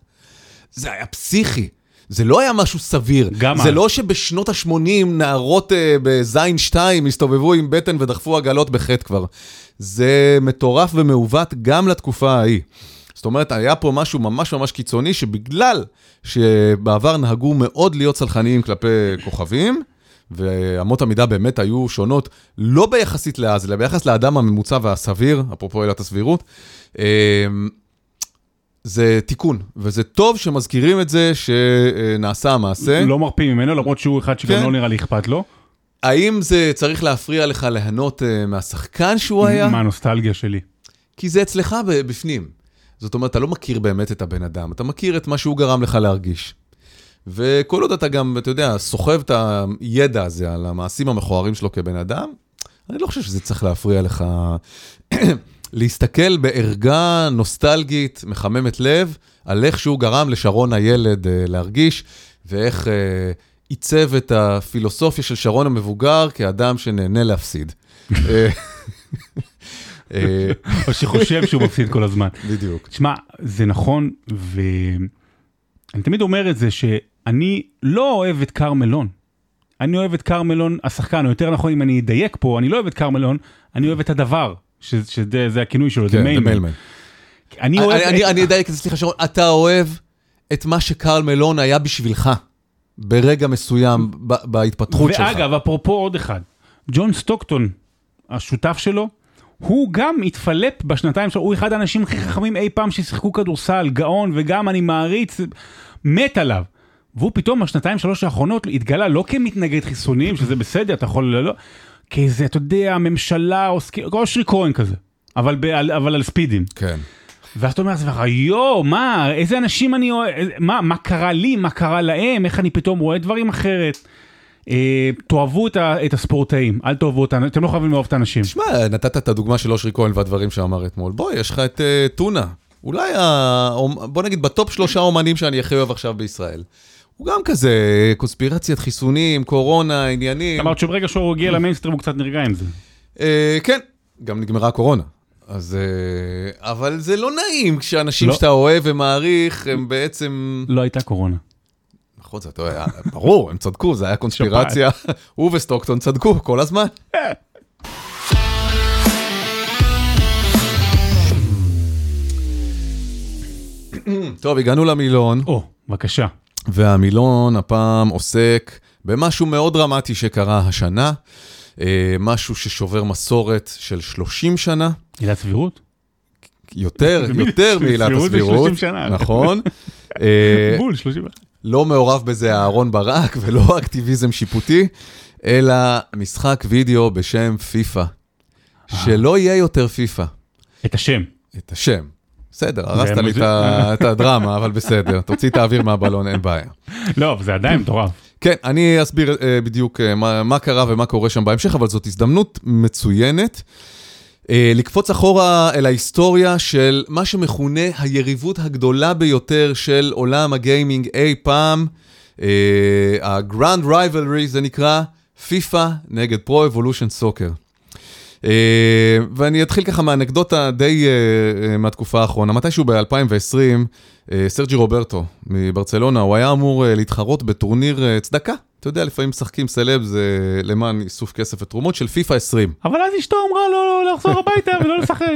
זה היה פסיכי. זה לא היה משהו סביר. גם זה אז. לא שבשנות ה-80 נערות uh, בזין 2 הסתובבו עם בטן ודחפו עגלות בחטא כבר. זה מטורף ומעוות גם לתקופה ההיא. זאת אומרת, היה פה משהו ממש ממש קיצוני, שבגלל שבעבר נהגו מאוד להיות סלחניים כלפי כוכבים, ואמות המידה באמת היו שונות, לא ביחסית לאז, אלא ביחס לאדם הממוצע והסביר, אפרופו עילת הסבירות. זה תיקון, וזה טוב שמזכירים את זה שנעשה המעשה. לא מרפים ממנו, למרות שהוא אחד שגם כן. לא נראה לי אכפת לו. האם זה צריך להפריע לך ליהנות אה, מהשחקן שהוא היה? מה הנוסטלגיה שלי? כי זה אצלך בפנים. זאת אומרת, אתה לא מכיר באמת את הבן אדם, אתה מכיר את מה שהוא גרם לך להרגיש. וכל עוד אתה גם, אתה יודע, סוחב את הידע הזה על המעשים המכוערים שלו כבן אדם, אני לא חושב שזה צריך להפריע לך להסתכל בערגה נוסטלגית, מחממת לב, על איך שהוא גרם לשרון הילד אה, להרגיש, ואיך אה, עיצב את הפילוסופיה של שרון המבוגר כאדם שנהנה להפסיד. אה, אה, או שחושב שהוא מפסיד כל הזמן. בדיוק. תשמע, זה נכון, ואני תמיד אומר את זה, שאני לא אוהב את קרמלון. אני אוהב את קרמלון השחקן, או יותר נכון, אם אני אדייק פה, אני לא אוהב את קרמלון, אני אוהב את הדבר, שזה זה הכינוי שלו, כן, מיילמן. מיילמן. אני אוהב... אני- אדייק את זה, סליחה שרון, אתה אוהב את מה שקרל מלון היה בשבילך, ברגע מסוים בהתפתחות שלך. ואגב, אפרופו עוד אחד, ג'ון סטוקטון, השותף שלו, הוא גם התפלפ בשנתיים שלו, הוא אחד האנשים הכי חכמים אי פעם ששיחקו כדורסל, גאון, וגם אני מעריץ, מת עליו. והוא פתאום בשנתיים שלוש האחרונות התגלה לא כמתנגד חיסונים, שזה בסדר, אתה יכול, לא, כאיזה, אתה יודע, ממשלה, או אושרי כהן כזה, אבל, ב, על, אבל על ספידים. כן. ואז אתה אומר לעצמך, יואו, מה, איזה אנשים אני אוהב, מה, מה קרה לי, מה קרה להם, איך אני פתאום רואה דברים אחרת. אה, תאהבו את, ה, את הספורטאים, אל תאהבו אותם, אתם לא חייבים לאהוב את האנשים. תשמע, נתת את הדוגמה של אושרי כהן והדברים שאמר אתמול. בוא, יש לך את אה, טונה. אולי, ה... בוא נגיד, בטופ שלושה אומנים שאני הכי אוהב עכשיו בישראל. הוא גם כזה קונספירציית חיסונים, קורונה, עניינים. אמרת שברגע שהוא הגיע למיינסטרים הוא קצת נרגע עם זה. אה, כן, גם נגמרה הקורונה. אז... אה, אבל זה לא נעים כשאנשים לא. שאתה אוהב ומעריך, הם בעצם... לא הייתה קורונה. נכון, זה, יודע, ברור, הם צדקו, זה היה קונספירציה. הוא וסטוקטון צדקו כל הזמן. טוב, הגענו למילון, או, בבקשה. והמילון הפעם עוסק במשהו מאוד דרמטי שקרה השנה, אה, משהו ששובר מסורת של 30 שנה, עילת סבירות? יותר, יותר מעילת הסבירות, 30 שנה. נכון. אה, בול, 30. לא מעורב בזה אהרון ברק ולא אקטיביזם שיפוטי, אלא משחק וידאו בשם פיפא. שלא יהיה יותר פיפא, את השם. את השם. בסדר, הרסת לי את הדרמה, אבל בסדר, תוציא את האוויר מהבלון, אין בעיה. לא, אבל זה עדיין מטורף. כן, אני אסביר אה, בדיוק אה, מה, קרה ומה קורה שם בהמשך, אבל זאת הזדמנות מצוינת אה, לקפוץ אחורה אל ההיסטוריה של מה שמכונה היריבות הגדולה ביותר של עולם הגיימינג אי פעם, ה-Grand Rivalry זה נקרא, FIFA נגד Pro Evolution Soccer. אה, ואני אתחיל ככה מאנקדוטה די אה, אה, מהתקופה האחרונה. מתישהו ב-2020, אה, סרג'י רוברטו מברצלונה, הוא היה אמור להתחרות בטורניר צדקה. אתה יודע, לפעמים משחקים celebs אה, למען איסוף כסף ותרומות של פיפא 20. אבל אז אשתו אמרה לו לא לחזור הביתה ולא לשחק.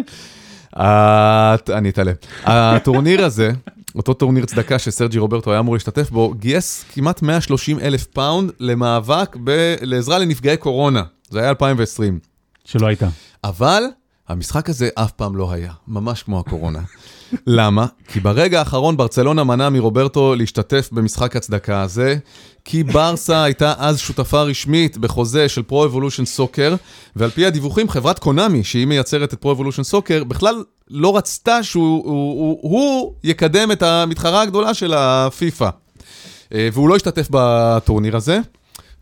אני אתעלם. הטורניר הזה, אותו טורניר צדקה שסרג'י רוברטו היה אמור להשתתף בו, גייס כמעט 130 אלף פאונד למאבק לעזרה לנפגעי קורונה. זה היה 2020. שלא הייתה. אבל המשחק הזה אף פעם לא היה, ממש כמו הקורונה. למה? כי ברגע האחרון ברצלונה מנע מרוברטו להשתתף במשחק הצדקה הזה, כי ברסה הייתה אז שותפה רשמית בחוזה של Pro Evolution Soccer, ועל פי הדיווחים חברת קונאמי, שהיא מייצרת את Pro Evolution Soccer, בכלל לא רצתה שהוא הוא, הוא, הוא יקדם את המתחרה הגדולה של הפיפא. אה, והוא לא השתתף בטורניר הזה.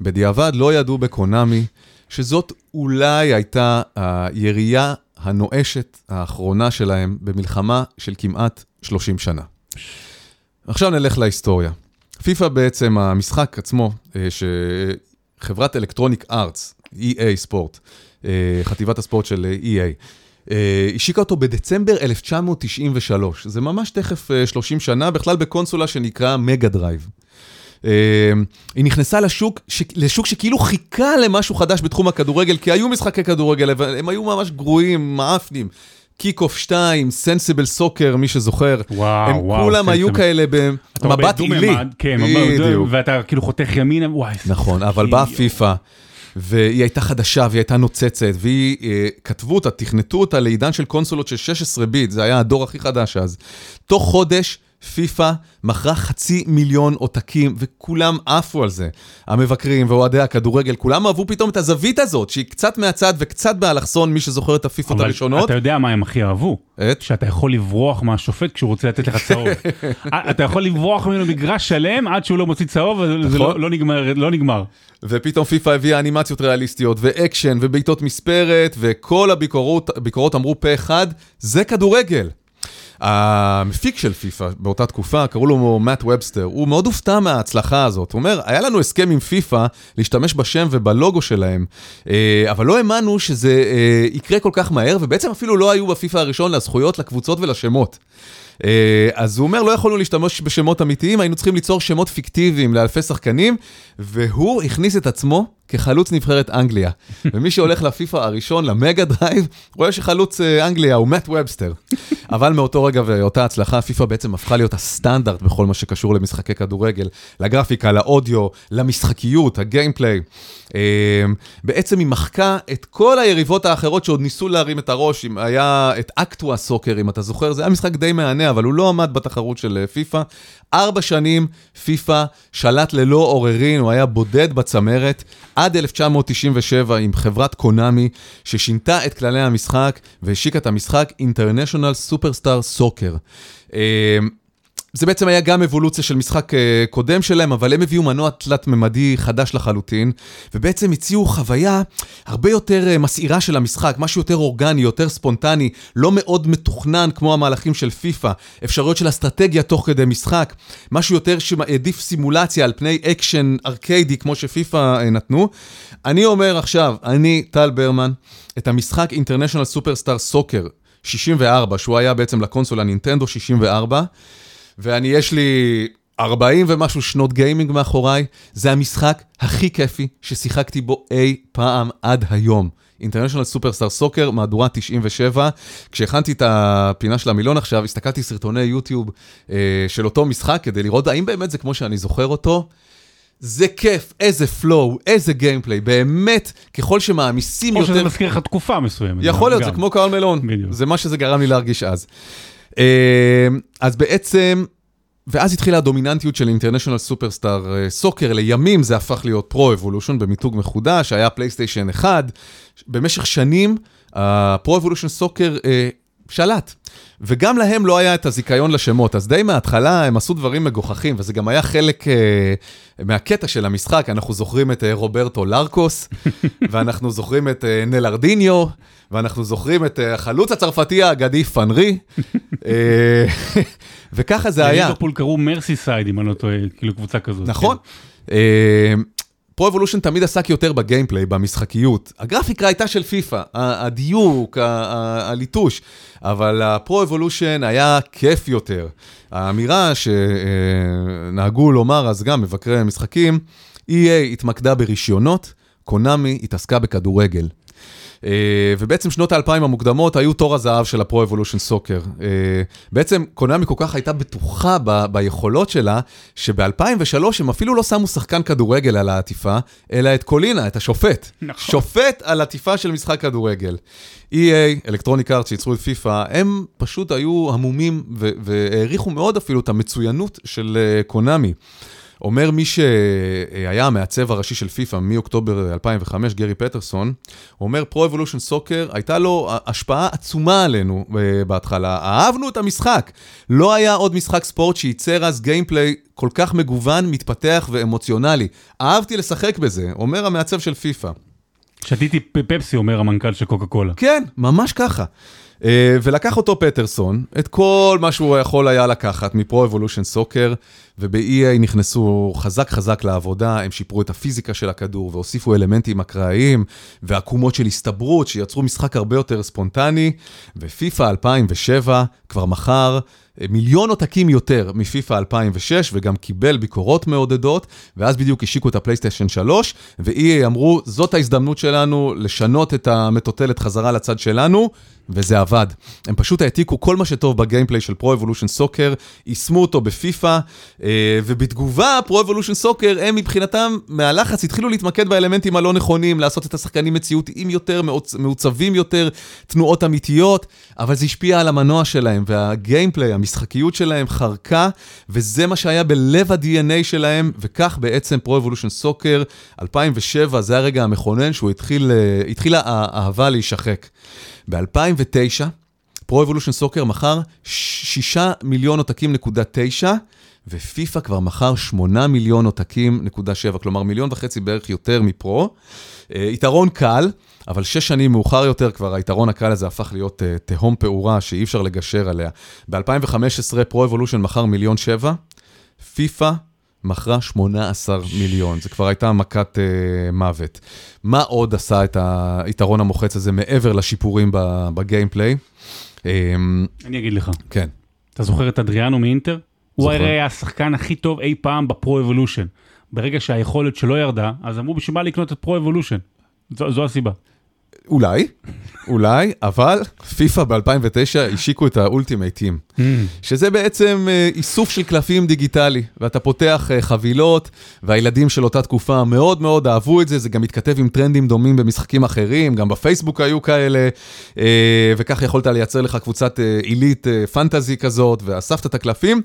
בדיעבד לא ידעו בקונאמי שזאת אולי הייתה הירייה הנואשת האחרונה שלהם במלחמה של כמעט 30 שנה. עכשיו נלך להיסטוריה. פיפא בעצם, המשחק עצמו, אה, שחברת אלקטרוניק ארטס, EA ספורט, אה, חטיבת הספורט של אה, EA, השיקה אותו בדצמבר 1993. זה ממש תכף אה, 30 שנה, בכלל בקונסולה שנקרא Mega Drive. אה, היא נכנסה לשוק, ש... לשוק שכאילו חיכה למשהו חדש בתחום הכדורגל, כי היו משחקי כדורגל, אבל הם היו ממש גרועים, מעפנים. Kick Off 2, Sensible Soccer, מי שזוכר. וואו, הם וואו, כולם היו Sensible. כאלה אתה רואה במבט עילי. ממד, כן, בדיוק. ואתה כאילו חותך ימינה, וואי. נכון, אבל משחקים. באה פיפא, והיא הייתה חדשה והיא הייתה נוצצת, והיא, אה, כתבו אותה, תכנתו אותה לעידן של קונסולות של 16 ביט, זה היה הדור הכי חדש אז. תוך חודש, פיפא מכרה חצי מיליון עותקים, וכולם עפו על זה. המבקרים ואוהדי הכדורגל, כולם אהבו פתאום את הזווית הזאת, שהיא קצת מהצד וקצת באלכסון, מי שזוכר את הפיפות אבל הראשונות. אתה יודע מה הם הכי אהבו? את? שאתה יכול לברוח מהשופט כשהוא רוצה לתת לך צהוב. אה, אתה יכול לברוח ממנו מגרש שלם עד שהוא לא מוציא צהוב, וזה נכון. לא- לא נגמר- לא נגמר. ופתאום פיפא הביאה אנימציות ריאליסטיות, ואקשן, ובעיטות מספרת, וכל הביקורות הביקורות אמרו פה אחד, זה כדורגל. המפיק של פיפא באותה תקופה, קראו לו מאט ובסטר, הוא מאוד הופתע מההצלחה הזאת. הוא אומר, היה לנו הסכם עם פיפא להשתמש בשם ובלוגו שלהם, אה, אבל לא האמנו שזה אה, יקרה כל כך מהר, ובעצם אפילו לא היו בפיפא הראשון לזכויות, לקבוצות ולשמות. אה, אז הוא אומר, לא יכולנו להשתמש בשמות אמיתיים, היינו צריכים ליצור שמות פיקטיביים לאלפי שחקנים, והוא הכניס את עצמו כחלוץ נבחרת אנגליה. ומי שהולך לפיפא הראשון, ל Mega Drive, רואה שחלוץ אה, אנגליה הוא מאט ובסטר. אבל מאותו רגע ואותה הצלחה, פיפא בעצם הפכה להיות הסטנדרט בכל מה שקשור למשחקי כדורגל, לגרפיקה, לאודיו, למשחקיות, ה gameplay. אה, בעצם היא מחקה את כל היריבות האחרות שעוד ניסו להרים את הראש, אם היה את Actua Soccer, אם אתה זוכר, זה היה משחק די מהנה, אבל הוא לא עמד בתחרות של אה, פיפא. ארבע שנים פיפא שלט ללא עוררין, הוא היה בודד בצמרת, עד 1997 עם חברת קונאמי, ששינתה את כללי המשחק והשיקה את המשחק International Superstar Soccer. זה בעצם היה גם אבולוציה של משחק אה, קודם שלהם, אבל הם הביאו מנוע תלת-ממדי חדש לחלוטין, ובעצם הציעו חוויה הרבה יותר אה, מסעירה של המשחק, משהו יותר אורגני, יותר ספונטני, לא מאוד מתוכנן כמו המהלכים של פיפא, אפשרויות של אסטרטגיה תוך כדי משחק, משהו יותר שמעדיף סימולציה על פני אקשן ארקיידי כמו שפיפא אה, נתנו. אני אומר עכשיו, אני, טל ברמן, את המשחק International Superstar Soccer 64, שהוא היה בעצם לקונסול הנינטנדו 64, ואני, יש לי 40 ומשהו שנות gaming מאחוריי, זה המשחק הכי כיפי ששיחקתי בו אי פעם עד היום. International Superstar Soccer, מהדורה 97. כשהכנתי את הפינה של המילון עכשיו, הסתכלתי סרטוני יוטיוב אה, של אותו משחק כדי לראות האם באמת זה כמו שאני זוכר אותו. זה כיף, איזה flow, איזה gameplay, באמת, ככל שמעמיסים או יותר... שזה מזכיר לך תקופה מסוימת. יכול להיות, גם. זה כמו קהל מלון. בדיוק. זה מה שזה גרם לי להרגיש אז. אה, אז בעצם, ואז התחילה הדומיננטיות של International Superstar Soccer, לימים זה הפך להיות Pro Evolution במיתוג מחודש, היה פלייסטיישן 1. במשך שנים, ה Pro Evolution Soccer אה, שלט. וגם להם לא היה את הזיכיון לשמות, אז די מההתחלה הם עשו דברים מגוחכים, וזה גם היה חלק אה, מהקטע של המשחק, אנחנו זוכרים את אה, רוברטו לרקוס, ואנחנו זוכרים את אה, נלרדיניו, ואנחנו זוכרים את אה, החלוץ הצרפתי האגדי פאנרי, אה, וככה זה היה. לליברפול קראו Merseyside, אם אני לא טועה, כאילו קבוצה כזאת. נכון. כן. Pro Evolution תמיד עסק יותר ב gameplay, במשחקיקיות. הגרפיקה הייתה של פיפא, הדיוק, הליטוש, אבל ה Pro Evolution היה כיף יותר. האמירה שנהגו לומר אז גם מבקרי משחקים, EA התמקדה ברישיונות, קונאמי התעסקה בכדורגל. אה, ובעצם שנות האלפיים המוקדמות היו תור הזהב של ה Pro Evolution Soccer. אה, בעצם קונאמי כל כך הייתה בטוחה ב- ביכולות שלה, שב-2003 הם אפילו לא שמו שחקן כדורגל על העטיפה, אלא את קולינה, את השופט. נכון. שופט על עטיפה של משחק כדורגל. EA, Electronic Arts שייצרו את פיפא, הם פשוט היו המומים והעריכו מאוד אפילו את המצוינות של אה, קונאמי. אומר מי שהיה המעצב הראשי של פיפא מאוקטובר 2005, גרי פטרסון, הוא אומר, Pro Evolution Soccer, הייתה לו השפעה עצומה עלינו אה, בהתחלה. אהבנו את המשחק. לא היה עוד משחק ספורט שייצר אז gameplay כל כך מגוון, מתפתח ואמוציונלי. אהבתי לשחק בזה, אומר המעצב של פיפא. שתיתי פפסי, אומר המנכ"ל של קוקה קולה. כן, ממש ככה. אה, ולקח אותו פטרסון, את כל מה שהוא יכול היה לקחת מ-Pro Evolution Soccer, וב-EA נכנסו חזק חזק לעבודה, הם שיפרו את הפיזיקה של הכדור והוסיפו אלמנטים אקראיים ועקומות של הסתברות שיצרו משחק הרבה יותר ספונטני, ופיפא 2007 כבר מכר אה, מיליון עותקים יותר מפיפא 2006 וגם קיבל ביקורות מעודדות, ואז בדיוק השיקו את הפלייסטיישן 3, ו-EA אמרו, זאת ההזדמנות שלנו לשנות את המטוטלת חזרה לצד שלנו, וזה עבד. הם פשוט העתיקו כל מה שטוב ב-gameplay של Pro Evolution Soccer, יישמו אותו בפיפא, אה, ובתגובה, Pro Evolution Soccer, הם מבחינתם, מהלחץ, התחילו להתמקד באלמנטים הלא נכונים, לעשות את השחקנים מציאותיים יותר, מעוצ- מעוצבים יותר, תנועות אמיתיות, אבל זה השפיע על המנוע שלהם, וה-gameplay, המשחקיות שלהם חרקה, וזה מה שהיה בלב ה-DNA שלהם, וכך בעצם Pro Evolution Soccer, 2007, זה הרגע המכונן שהוא התחיל, אה, התחילה האהבה להישחק. ב-2009, Pro Evolution Soccer מכר 6 מיליון עותקים נקודה 9, ופיפא כבר מכר 8 מיליון עותקים נקודה 7, כלומר מיליון וחצי בערך יותר מפרו. אה, יתרון קל, אבל שש שנים מאוחר יותר כבר היתרון הקל הזה הפך להיות אה, תהום פעורה שאי אפשר לגשר עליה. ב-2015 Pro Evolution מכר מיליון שבע, פיפא מכרה 18 מיליון, זה כבר הייתה מכת אה, מוות. מה עוד עשה את היתרון המוחץ הזה מעבר לשיפורים ב-gameplay? אממ, אני אגיד לך, כן, אתה זוכר את אדריאנו מאינטר? הוא. הרי היה השחקן הכי טוב אי פעם ב-Pro Evolution. ברגע שהיכולת שלו ירדה, אז אמרו בשביל מה לקנות את Pro Evolution. זו, זו הסיבה. אולי, אולי, אבל פיפא ב-2009 השיקו את ה-Ultimate Team, שזה בעצם אה, איסוף של קלפים דיגיטלי, ואתה פותח אה, חבילות, והילדים של אותה תקופה מאוד מאוד אהבו את זה, זה גם מתכתב עם טרנדים דומים במשחקים אחרים, גם בפייסבוק היו כאלה, אה, וכך יכולת לייצר לך קבוצת עילית פנטזי כזאת, ואספת את הקלפים.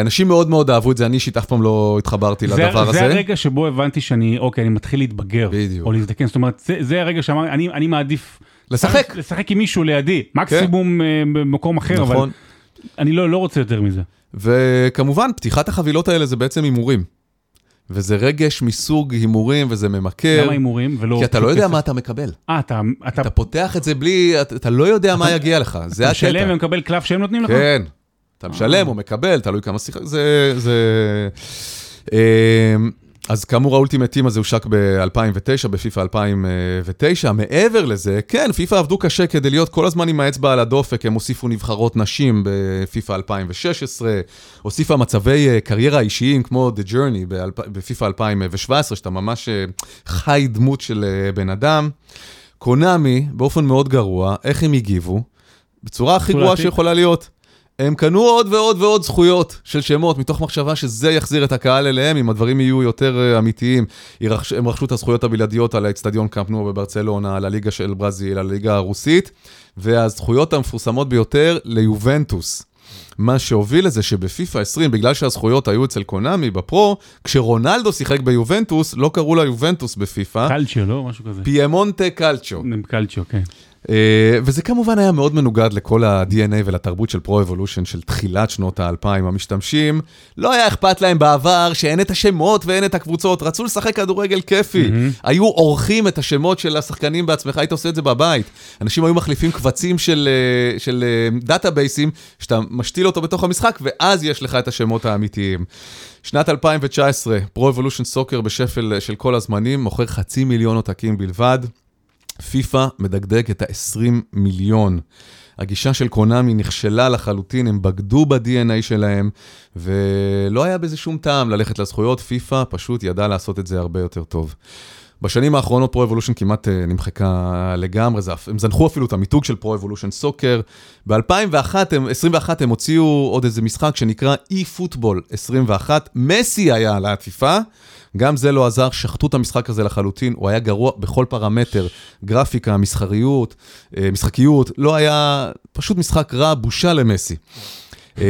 אנשים מאוד מאוד אהבו את זה, אני אישית אף פעם לא התחברתי זה, לדבר הזה. זה הרגע שבו הבנתי שאני, אוקיי, אני מתחיל להתבגר. בדיוק. או להזדקן, זאת אומרת, זה, זה הרגע שאמרתי, אני, אני מעדיף... לשחק. לשחק עם מישהו לידי, מקסימום אה, במקום אחר, אבל נכון. אני לא, לא רוצה יותר מזה. וכמובן, פתיחת החבילות האלה זה בעצם הימורים. וזה רגש מסוג הימורים וזה ממכר. למה הימורים ולא... כי אתה לא יודע כסף? מה אתה מקבל. אה, אתה, אתה, אתה פותח את זה בלי, אתה, אתה לא יודע מה יגיע לך, זה אתה משלם. ומקבל קלף שהם נותנים לך? כן, אתה משלם או מקבל, תלוי כמה שיחה, זה... זה... אז כאמור האולטימטים הזה הושק ב-2009, בפיפא 2009. מעבר לזה, כן, פיפא עבדו קשה כדי להיות כל הזמן עם האצבע על הדופק, הם הוסיפו נבחרות נשים בפיפא 2016, הוסיפה מצבי אה, קריירה אישיים כמו The Journey בפיפא 2017, שאתה ממש אה, חי דמות של אה, בן אדם. קונאמי, באופן מאוד גרוע, איך הם הגיבו? בצורה הכי גרועה? שיכולה להיות. הם קנו עוד ועוד ועוד זכויות של שמות, מתוך מחשבה שזה יחזיר את הקהל אליהם, אם הדברים יהיו יותר אה, אמיתיים. הם רכשו את הזכויות הבלעדיות על האצטדיון קמפנו בברצלונה, על הליגה של ברזיל, על הליגה הרוסית, והזכויות המפורסמות ביותר ליובנטוס. מה שהוביל לזה שבפיפא 20, בגלל שהזכויות היו אצל קונאמי בפרו, כשרונלדו שיחק ביובנטוס, לא קראו לה יובנטוס בפיפא, קלצ'יו, לא? משהו כזה. פיימונטה קלצ'ו. קלצ'יו, כן. אה, וזה כמובן היה מאוד מנוגד לכל ה-DNA ולתרבות של Pro Evolution של תחילת שנות האלפיים. המשתמשים, לא היה אכפת להם בעבר שאין את השמות ואין את הקבוצות, רצו לשחק כדורגל כיפי. היו עורכים את השמות של השחקנים בעצמך, היית עושה את זה בבית. אנשים היו מחליפים קבצים של, אה, של אה, דאטאבייסים, שאתה משתיל אותו בתוך המשחק, ואז יש לך את השמות האמיתיים. שנת 2019, Pro Evolution Soccer בשפל של כל הזמנים, מוכר חצי מיליון עותקים בלבד. פיפא מדגדג את ה-20 מיליון. הגישה של קונאמי נכשלה לחלוטין, הם בגדו ב-DNA שלהם, ולא היה בזה שום טעם ללכת לזכויות, פיפא פשוט ידע לעשות את זה הרבה יותר טוב. בשנים האחרונות Pro Evolution כמעט אה, נמחקה לגמרי, זה, הם זנחו אפילו את המיתוג של Pro Evolution Soccer. ב-2021 הם, 21, הם הוציאו עוד איזה משחק שנקרא eFootball 21, מסי היה על העטיפה, גם זה לא עזר, שחטו את המשחק הזה לחלוטין, הוא היה גרוע בכל פרמטר, גרפיקה, מסחריות, אה, משחקיות, לא היה, פשוט משחק רע, בושה למסי.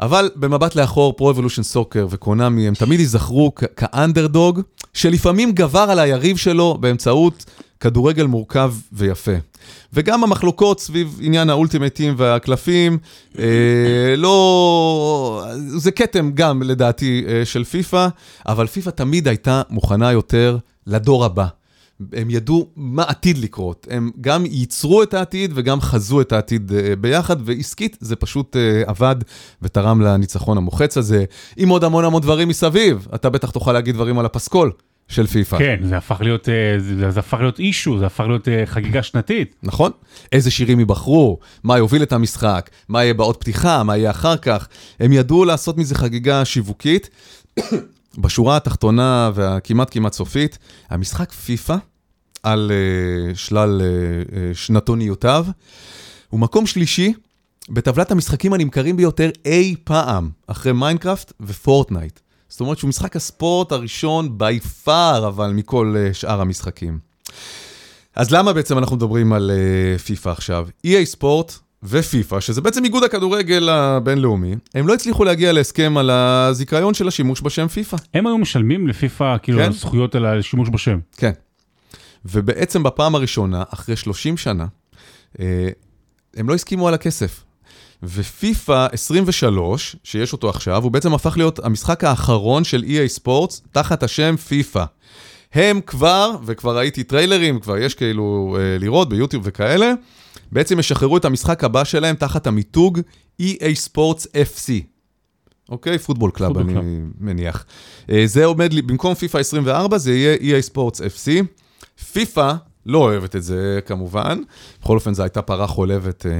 אבל במבט לאחור, Pro Evolution Soccer וקונאמי, הם תמיד ייזכרו כאנדרדוג, שלפעמים גבר על היריב שלו באמצעות כדורגל מורכב ויפה. וגם המחלוקות סביב עניין ה-Ultimate Team והקלפים, אה, לא... זה כתם גם, לדעתי, אה, של פיפא, אבל פיפא תמיד הייתה מוכנה יותר לדור הבא. הם ידעו מה עתיד לקרות. הם גם ייצרו את העתיד וגם חזו את העתיד אה, ביחד, ועסקית זה פשוט אה, עבד ותרם לניצחון המוחץ הזה, עם עוד המון המון דברים מסביב. אתה בטח תוכל להגיד דברים על הפסקול של פיפא. כן, זה הפך להיות, אה, זה, זה הפך להיות אישו, זה הפך להיות חגיגה שנתית. נכון? איזה שירים ייבחרו, מה יוביל את המשחק, מה יהיה באות פתיחה, מה יהיה אחר כך. הם ידעו לעשות מזה חגיגה שיווקית. בשורה התחתונה והכמעט כמעט סופית, המשחק פיפא על אה, שלל אה, אה, שנתוניותיו. הוא מקום שלישי בטבלת המשחקים הנמכרים ביותר אי פעם, אחרי מיינקראפט ופורטנייט. זאת אומרת שהוא משחק הספורט הראשון by far, אבל מכל אה, שאר המשחקים. אז למה בעצם אנחנו מדברים על uh, פיפא עכשיו? EA ספורט ופיפא, שזה בעצם איגוד הכדורגל הבינלאומי, הם לא הצליחו להגיע להסכם על הזיכיון של השימוש בשם פיפא. הם היו משלמים לפיפא, כאילו, כן. זכויות על השימוש בשם. כן. ובעצם בפעם הראשונה, אחרי 30 שנה, אה, הם לא הסכימו על הכסף. ופיפא 23, שיש אותו עכשיו, הוא בעצם הפך להיות המשחק האחרון של EA ספורטס תחת השם פיפא. הם כבר, וכבר ראיתי טריילרים, כבר יש כאילו אה, לראות ביוטיוב וכאלה, בעצם ישחררו את המשחק הבא שלהם תחת המיתוג EA Sports FC. אוקיי? Football Club, אני Club. מניח. אה, זה עומד לי, במקום פיפא 24 זה יהיה EA Sports FC. פיפא לא אוהבת את זה כמובן, בכל אופן זו הייתה פרה חולבת אה,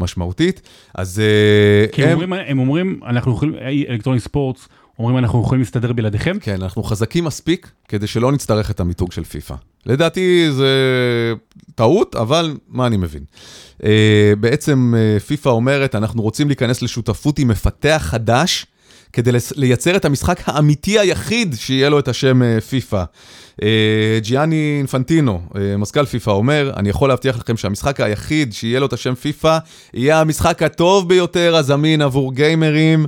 משמעותית, אז אה, כי הם אומרים, הם אומרים, אנחנו יכולים, אלקטרוני ספורטס, אומרים אנחנו יכולים להסתדר בלעדיכם. כן, אנחנו חזקים מספיק כדי שלא נצטרך את המיתוג של פיפא. לדעתי זה טעות, אבל מה אני מבין? Uh, בעצם uh, פיפא אומרת, אנחנו רוצים להיכנס לשותפות עם מפתח חדש, כדי לייצר את המשחק האמיתי היחיד שיהיה לו את השם uh, פיפא. Uh, ג'יאני אינפנטינו, uh, מזכ"ל פיפא, אומר, אני יכול להבטיח לכם שהמשחק היחיד שיהיה לו את השם פיפא, יהיה המשחק הטוב ביותר הזמין עבור גיימרים,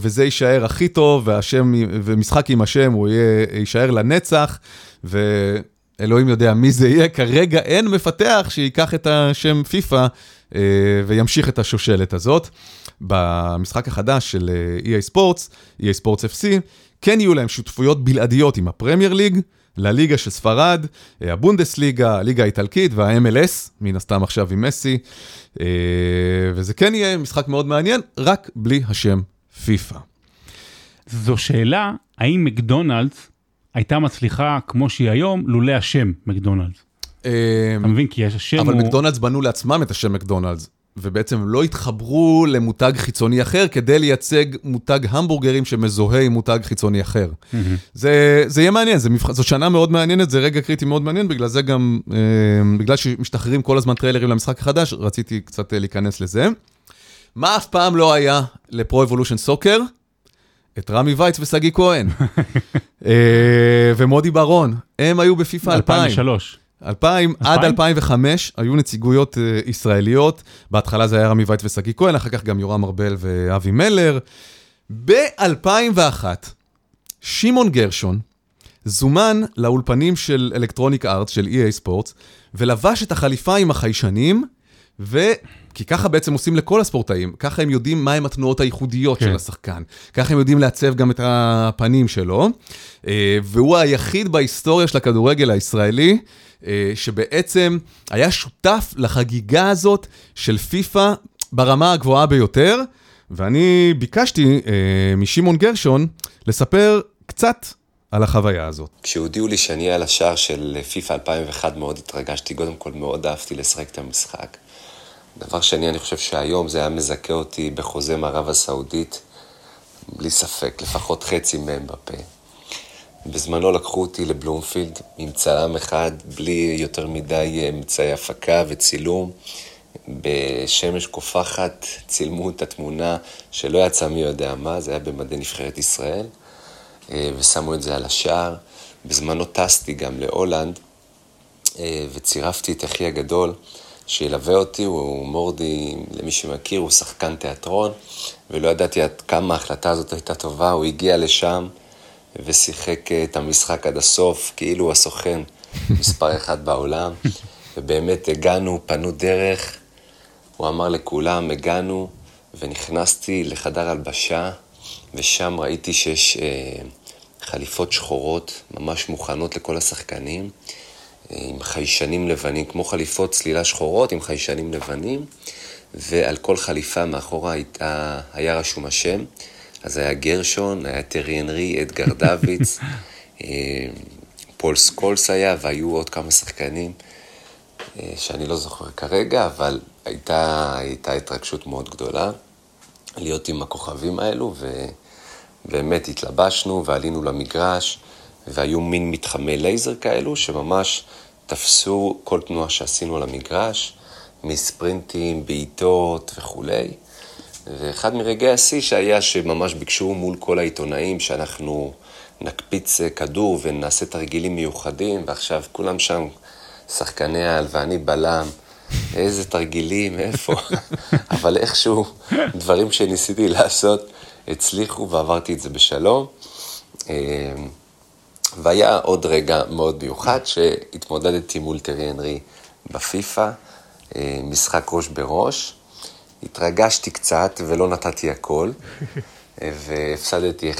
וזה יישאר הכי טוב, והשם, ומשחק עם השם הוא יהיה, יישאר לנצח, ואלוהים יודע מי זה יהיה, כרגע אין מפתח שייקח את השם פיפא אה, וימשיך את השושלת הזאת. במשחק החדש של EA ספורטס, EA ספורטס FC, כן יהיו להם שותפויות בלעדיות עם הפרמייר ליג, לליגה של ספרד, אה, הבונדסליגה, הליגה האיטלקית וה-MLS, מן הסתם עכשיו עם מסי, אה, וזה כן יהיה משחק מאוד מעניין, רק בלי השם פיפא. זו שאלה, האם מקדונלדס הייתה מצליחה כמו שהיא היום, לולא השם מקדונלדס. אה, אתה מבין? כי יש השם אבל הוא... מקדונלדס בנו לעצמם את השם מקדונלדס, ובעצם לא התחברו למותג חיצוני אחר כדי לייצג מותג המבורגרים שמזוהה עם מותג חיצוני אחר. זה, זה יהיה מעניין, זה מבח... זו שנה מאוד מעניינת, זה רגע קריטי מאוד מעניין, בגלל זה גם, אה, בגלל שמשתחררים כל הזמן טריילרים למשחק החדש, רציתי קצת אה, להיכנס לזה. מה אף פעם לא היה ל-Pro Evolution Soccer? את רמי וייץ ושגיא כהן. אה, ומודי ברון, הם היו בפיפא 2000. 2003. 2000 עד 2005 היו נציגויות אה, ישראליות, בהתחלה זה היה רמי וייץ ושגיא כהן, אחר כך גם יורם ארבל ואבי מלר. ב-2001, שמעון גרשון זומן לאולפנים של אלקטרוניק ארט, של EA ספורטס, ולבש את החליפה עם החיישנים, ו... כי ככה בעצם עושים לכל הספורטאים, ככה הם יודעים מהם התנועות הייחודיות כן. של השחקן, ככה הם יודעים לעצב גם את הפנים שלו, אה, והוא היחיד בהיסטוריה של הכדורגל הישראלי, שבעצם היה שותף לחגיגה הזאת של פיפא ברמה הגבוהה ביותר, ואני ביקשתי אה, משמעון גרשון לספר קצת על החוויה הזאת. כשהודיעו לי שאני על השער של פיפא 2001 מאוד התרגשתי, קודם כל מאוד אהבתי לשחק את המשחק. דבר שני, אני חושב שהיום זה היה מזכה אותי בחוזה עם ערב הסעודית, בלי ספק, לפחות חצי מהם בפה. בזמנו לקחו אותי לבלומפילד עם צלם אחד, בלי יותר מדי אמצעי הפקה וצילום. בשמש קופחת צילמו את התמונה שלא יצא מי יודע מה, זה היה במדי נבחרת ישראל, אה, ושמו את זה על השער. בזמנו טסתי גם להולנד, אה, וצירפתי את אחי הגדול, שילווה אותי, הוא מורדי, למי שמכיר, הוא שחקן תיאטרון, ולא ידעתי עד כמה ההחלטה הזאת הייתה טובה, הוא הגיע לשם ושיחק אה, את המשחק עד הסוף, כאילו הוא הסוכן מספר אחד בעולם, ובאמת הגענו, פנו דרך, הוא אמר לכולם, הגענו, ונכנסתי לחדר הלבשה, ושם ראיתי שיש אה, חליפות שחורות, ממש מוכנות לכל השחקנים. עם חיישנים לבנים, כמו חליפות צלילה שחורות עם חיישנים לבנים, ועל כל חליפה מאחורה הייתה, היה רשום השם. אז היה גרשון, היה תיירי הנרי, אדגר דווידס, אה, פול סקולס היה, והיו עוד כמה שחקנים אה, שאני לא זוכר כרגע, אבל הייתה, הייתה התרגשות מאוד גדולה להיות עם הכוכבים האלו, ובאמת התלבשנו ועלינו למגרש. והיו מין מתחמי לייזר כאלו, שממש תפסו כל תנועה שעשינו על המגרש, מספרינטים, בעיטות וכולי. ואחד מרגעי השיא שהיה שממש ביקשו מול כל העיתונאים שאנחנו נקפיץ כדור ונעשה תרגילים מיוחדים, ועכשיו כולם שם, שחקני העל ואני בלם, איזה תרגילים, איפה? אבל איכשהו דברים שניסיתי לעשות הצליחו ועברתי את זה בשלום. אמ, והיה עוד רגע מאוד מיוחד שהתמודדתי מול טרי הנרי בפיפא, אה, משחק ראש בראש. התרגשתי קצת ולא נתתי הכל, והפסדתי 1-0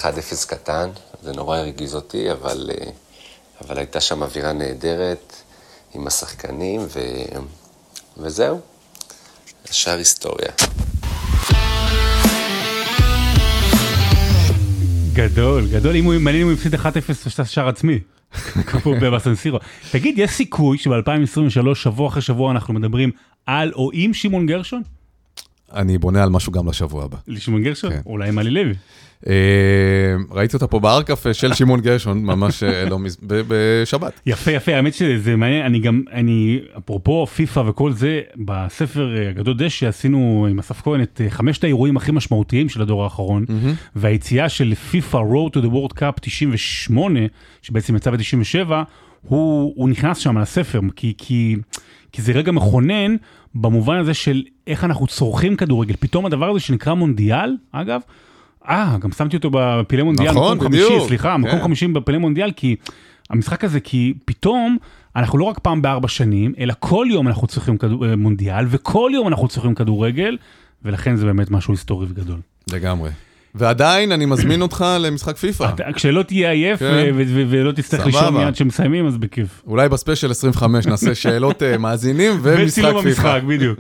קטן, זה נורא הרגיז אותי, אבל, אה, אבל הייתה שם אווירה נהדרת עם השחקנים, ו... וזהו, השאר היסטוריה. גדול, גדול, אם הוא, מעניין אם הוא הפסיד 1-0 ושאתה שער עצמי. כמו בסנסירו. תגיד, יש סיכוי שב-2023, שבוע אחרי שבוע אנחנו מדברים על או עם שמעון גרשון? אני בונה על משהו גם לשבוע הבא. לשמעון גרשון? כן. אולי עלי לוי. אה, ראיתי אותה פה בהר קפה של שמעון גרשון, ממש אה, לא מז... בשבת. יפה יפה האמת שזה מעניין אני גם אני אפרופו פיפא וכל זה בספר אה, הגדול דשא עשינו עם אסף כהן את חמשת האירועים הכי משמעותיים של הדור האחרון והיציאה של פיפא road to the world cup 98 שבעצם יצא ב-97 הוא, הוא נכנס שם לספר כי, כי, כי זה רגע מכונן במובן הזה של איך אנחנו צורכים כדורגל פתאום הדבר הזה שנקרא מונדיאל אגב. אה, גם שמתי אותו בפילי מונדיאל, נכון, מקום בדיוק. חמישי, סליחה, מקום כן. חמישי בפילי מונדיאל, כי המשחק הזה, כי פתאום אנחנו לא רק פעם בארבע שנים, אלא כל יום אנחנו צריכים כדור, אה, מונדיאל, וכל יום אנחנו צריכים כדורגל, ולכן זה באמת משהו היסטורי וגדול. לגמרי. ועדיין אני מזמין אותך למשחק פיפא. כשלא תהיה עייף כן. ולא תצטרך. לישון מיד כשמסיימים, אז בכיף. אולי בספיישל 25 נעשה שאלות אה, מאזינים ומשחק וצילום פיפא. המשחק, בדיוק.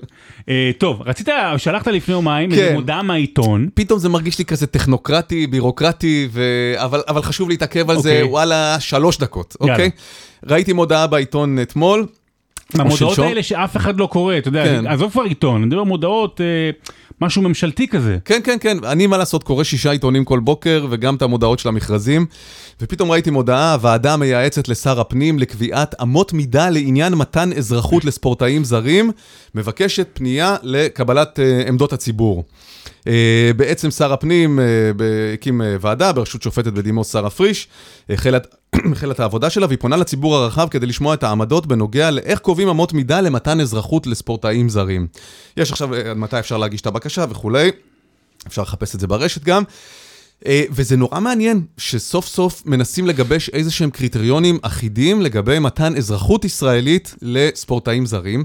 אה, טוב, רצית, שלחת לפני יומיים כן. איזו מודעה מהעיתון. פתאום זה מרגיש לי כזה טכנוקרטי, בירוקרטי. אבל, חשוב להתעכב על זה, אוקיי. וואלה, שלוש דקות. אוקיי? ראיתי מודעה בעיתון אתמול, מהמודעות שלשום. האלה שאף אחד לא קורא, אתה יודע, כן. עזוב כבר עיתון, אני מדבר מודעות, אה, משהו ממשלתי כזה. כן, כן, כן, אני מה לעשות, קורא שישה עיתונים כל בוקר, וגם את המודעות של המכרזים, ופתאום ראיתי מודעה, הוועדה מייעצת לשר הפנים לקביעת אמות מידה לעניין מתן אזרחות לספורטאים זרים, מבקשת פנייה לקבלת אה, עמדות הציבור. אה, בעצם שר הפנים אה, הקים אה, ועדה בראשות שופטת בדימוס שרה פריש, החלה את- העבודה שלה והיא פונה לציבור הרחב כדי לשמוע את העמדות בנוגע לאיך קובעים אמות מידה למתן אזרחות לספורטאים זרים. יש עכשיו מתי אפשר להגיש את הבקשה וכולי, אפשר לחפש את זה ברשת גם. וזה נורא מעניין שסוף סוף מנסים לגבש איזה שהם קריטריונים אחידים לגבי מתן אזרחות ישראלית לספורטאים זרים.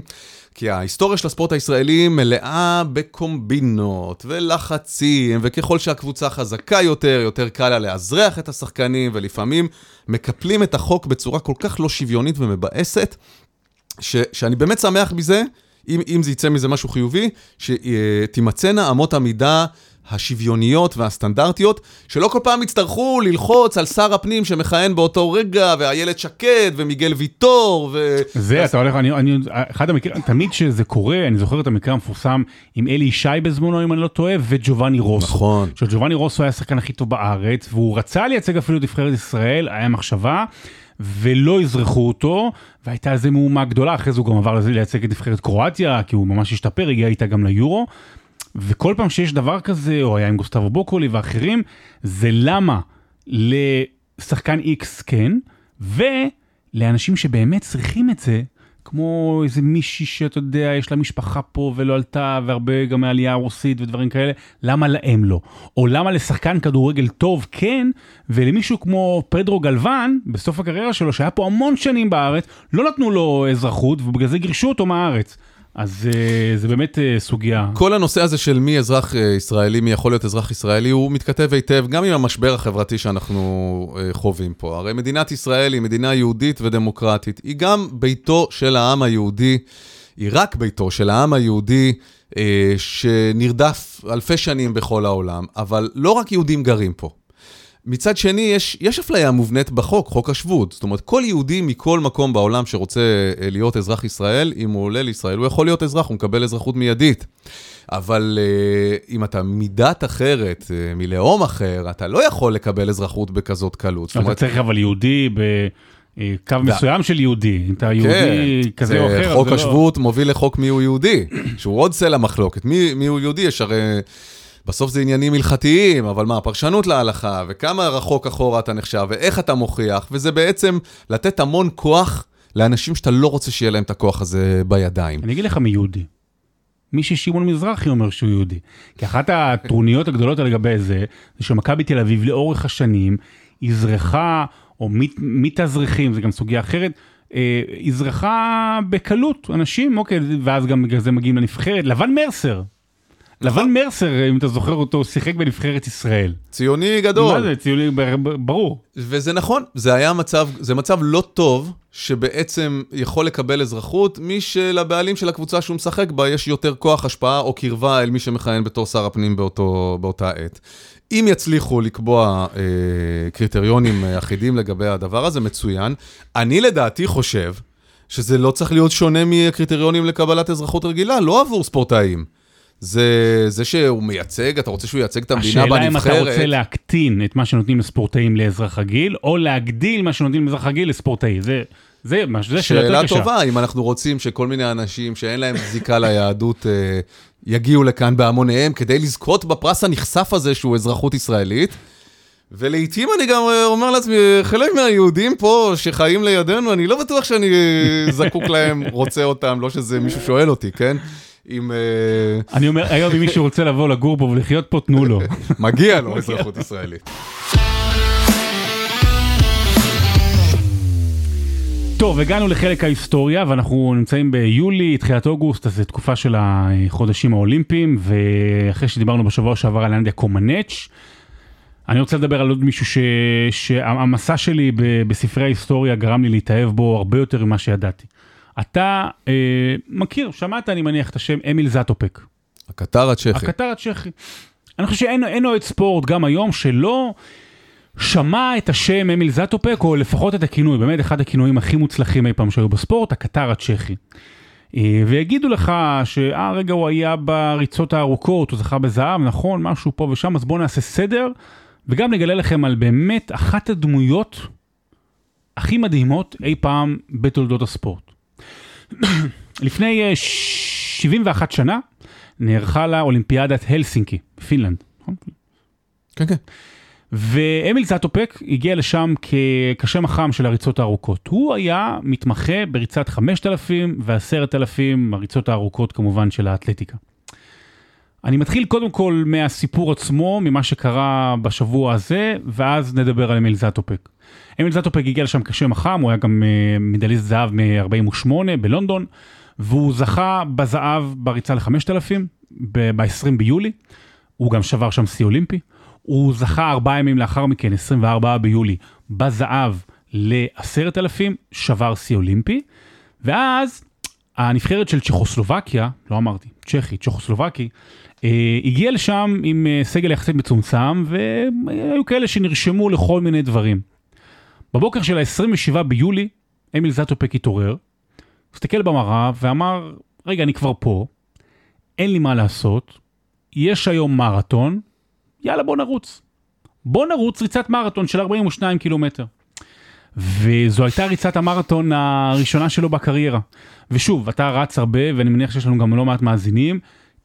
כי ההיסטוריה של הספורט הישראלי מלאה בקומבינות ולחצים, וככל שהקבוצה חזקה יותר, יותר קל לה לאזרח את השחקנים, ולפעמים מקפלים את החוק בצורה כל כך לא שוויונית ומבאסת, ש, שאני באמת שמח מזה, אם, אם זה יצא מזה משהו חיובי, שתימצאנה אמות המידה השוויוניות והסטנדרטיות, שלא כל פעם יצטרכו ללחוץ על שר הפנים שמכהן באותו רגע, ואיילת שקד, ומיגל ויטור, ו... זה, אתה הולך, אני, אני, אחד המקרים, תמיד כשזה קורה, אני זוכר את המקרה המפורסם עם אלי ישי בזמנו, אם אני לא טועה, וג'ובאני רוסו. נכון. שג'ובאני רוסו היה השחקן הכי טוב בארץ, והוא רצה לייצג אפילו את נבחרת ישראל, היה מחשבה, ולא אזרחו אותו, והייתה איזה מהומה גדולה, אחרי זה הוא גם עבר לייצג את נבחרת קרואטיה, כי הוא ממש השתפר, הגיע איתה גם ליורו. וכל פעם שיש דבר כזה, או היה עם גוסטבו בוקולי ואחרים, זה למה לשחקן X כן, ולאנשים שבאמת צריכים את זה, כמו איזה מישהי שאתה יודע, יש לה משפחה פה ולא עלתה, והרבה גם מעלייה רוסית ודברים כאלה, למה להם לא? או למה לשחקן כדורגל טוב כן, ולמישהו כמו פדרו גלוון, בסוף הקריירה שלו, שהיה פה המון שנים בארץ, לא נתנו לו אזרחות, ובגלל זה גירשו אותו מהארץ. אז אה, זה באמת אה, סוגיה. כל הנושא הזה של מי אזרח אה, ישראלי, מי יכול להיות אזרח ישראלי, הוא מתכתב היטב גם עם המשבר החברתי שאנחנו חווים פה. הרי מדינת ישראל היא מדינה יהודית ודמוקרטית. היא גם ביתו של העם היהודי, היא רק ביתו של העם היהודי שנרדף אלפי שנים בכל העולם, אבל לא רק יהודים גרים פה. מצד שני, יש, יש אפליה מובנית בחוק, חוק השבות. זאת אומרת, כל יהודי מכל מקום בעולם שרוצה אה, להיות אזרח ישראל, אם הוא עולה לישראל, הוא יכול להיות אזרח, הוא מקבל אזרחות מיידית. אבל uh, אם אתה מדת אחרת, uh, מלאום אחר, אתה לא יכול לקבל אזרחות בכזאת קלות. אתה אומרת, צריך אבל יהודי בקו מסוים של יהודי, אתה יהודי כן, כזה או אחר. חוק לא- השבות לא... מוביל לחוק מיהו יהודי, שהוא עוד סלע מחלוקת. מי, מיהו יהודי יש הרי... בסוף זה עניינים הלכתיים, אבל מה, פרשנות להלכה, וכמה רחוק אחורה אתה נחשב, ואיך אתה מוכיח, וזה בעצם לתת המון כוח לאנשים שאתה לא רוצה שיהיה להם את הכוח הזה בידיים. אני אגיד לך מי יהודי. מי ששמעון מזרחי אומר שהוא יהודי. כי אחת הטרוניות הגדולות לגבי זה, זה שמכבי תל אביב לאורך השנים אזרחה, או מתאזרחים, זה גם סוגיה אחרת, אה, אזרחה בקלות אנשים, אוקיי, ואז גם בגלל זה מגיעים לנבחרת. לבן מרסר, לבן מרסר, אם אתה זוכר אותו, שיחק בנבחרת ישראל. ציוני גדול. מה זה, ציוני, ברור. וזה נכון, זה היה מצב, זה מצב לא טוב, שבעצם יכול לקבל אזרחות, מי שלבעלים של הקבוצה שהוא משחק בה יש יותר כוח השפעה או קרבה אל מי שמכהן בתור שר הפנים באותו, באותה עת. אם יצליחו לקבוע אה, קריטריונים אחידים לגבי הדבר הזה, מצוין. אני לדעתי חושב שזה לא צריך להיות שונה מקריטריונים לקבלת אזרחות רגילה, לא עבור ספורטאים. זה, זה שהוא מייצג, אתה רוצה שהוא ייצג את המדינה השאלה בנבחרת. השאלה אם אתה רוצה להקטין את מה שנותנים לספורטאים לאזרח רגיל, או להגדיל מה שנותנים לאזרח רגיל לספורטאי. זה, זה, זה שאלה יותר קשה. שאלה טובה, אם אנחנו רוצים שכל מיני אנשים שאין להם זיקה ליהדות אה, יגיעו לכאן בהמוניהם כדי לזכות בפרס הנכסף הזה שהוא אזרחות ישראלית. ולעיתים אני גם אה, אומר לעצמי, חלק מהיהודים פה שחיים לידינו, אני לא בטוח שאני זקוק להם, רוצה אותם, לא שזה מישהו שואל אותי, כן? עם... אה, אני אומר, היום אם מישהו רוצה לבוא לגור פה ולחיות פה, תנו לו. מגיע לו אזרחות ישראלית. טוב, הגענו לחלק ההיסטוריה, ואנחנו נמצאים ביולי, תחילת אוגוסט, אז זו תקופה של החודשים האולימפיים, ואחרי שדיברנו בשבוע שעבר על אנדיה קומנץ', אני רוצה לדבר על עוד מישהו ש... שהמסע שלי בספרי ההיסטוריה גרם לי להתאהב בו הרבה יותר ממה שידעתי. אתה אה, מכיר, שמעת אני מניח את השם אמיל זטופק. הקטר הצ'כי. הקטר הצ'כי. אני חושב שאין אוהד ספורט גם היום שלא שמע את השם אמיל זטופק, או לפחות את הכינוי, באמת אחד הכינויים הכי מוצלחים אי פעם שהיו בספורט, הקטר הצ'כי. אה, ויגידו לך שאה רגע הוא היה בריצות הארוכות, הוא זכה בזהב, נכון, משהו פה ושם, אז בואו נעשה סדר, וגם נגלה לכם על באמת אחת הדמויות הכי מדהימות אי פעם בתולדות הספורט. לפני 71 אה, שנה נערכה לה אולימפיאדת הלסינקי, פינלנד. נכון? כן, כן. ואמיל זטופק הגיע לשם כשם החם של הריצות הארוכות. הוא היה מתמחה בריצת 5,000 ו-10,000, הריצות הארוכות כמובן של האתלטיקה. אני מתחיל קודם כל מהסיפור עצמו, ממה שקרה בשבוע הזה, ואז נדבר על אמיל זטופק. אמיל זטופק הגיע לשם כשם החם, הוא היה גם uh, מדליסט זהב מ-48 בלונדון, והוא זכה בזהב בריצה ל-5000 ב-20 ביולי, הוא גם שבר שם שיא אולימפי. הוא זכה ארבעה ימים לאחר מכן, 24 ביולי, בזהב ל-10,000, שבר שיא אולימפי, ואז הנבחרת של צ'כוסלובקיה, לא אמרתי, צ'כי, צ'כוסלובקי, אה, הגיע לשם עם אה, סגל יחסית מצומצם, והיו כאלה שנרשמו לכל מיני דברים. בבוקר של ה-27 ביולי, אמיל זטופק התעורר, הסתכל במראה ואמר, רגע, אני כבר פה, אין לי מה לעשות, יש היום מרתון, יאללה בוא נרוץ. בוא נרוץ ריצת מרתון של 42 קילומטר. וזו הייתה ריצת המרתון הראשונה שלו בקריירה. ושוב, אתה רץ הרבה, ואני מניח שיש לנו גם לא מעט מאזינים,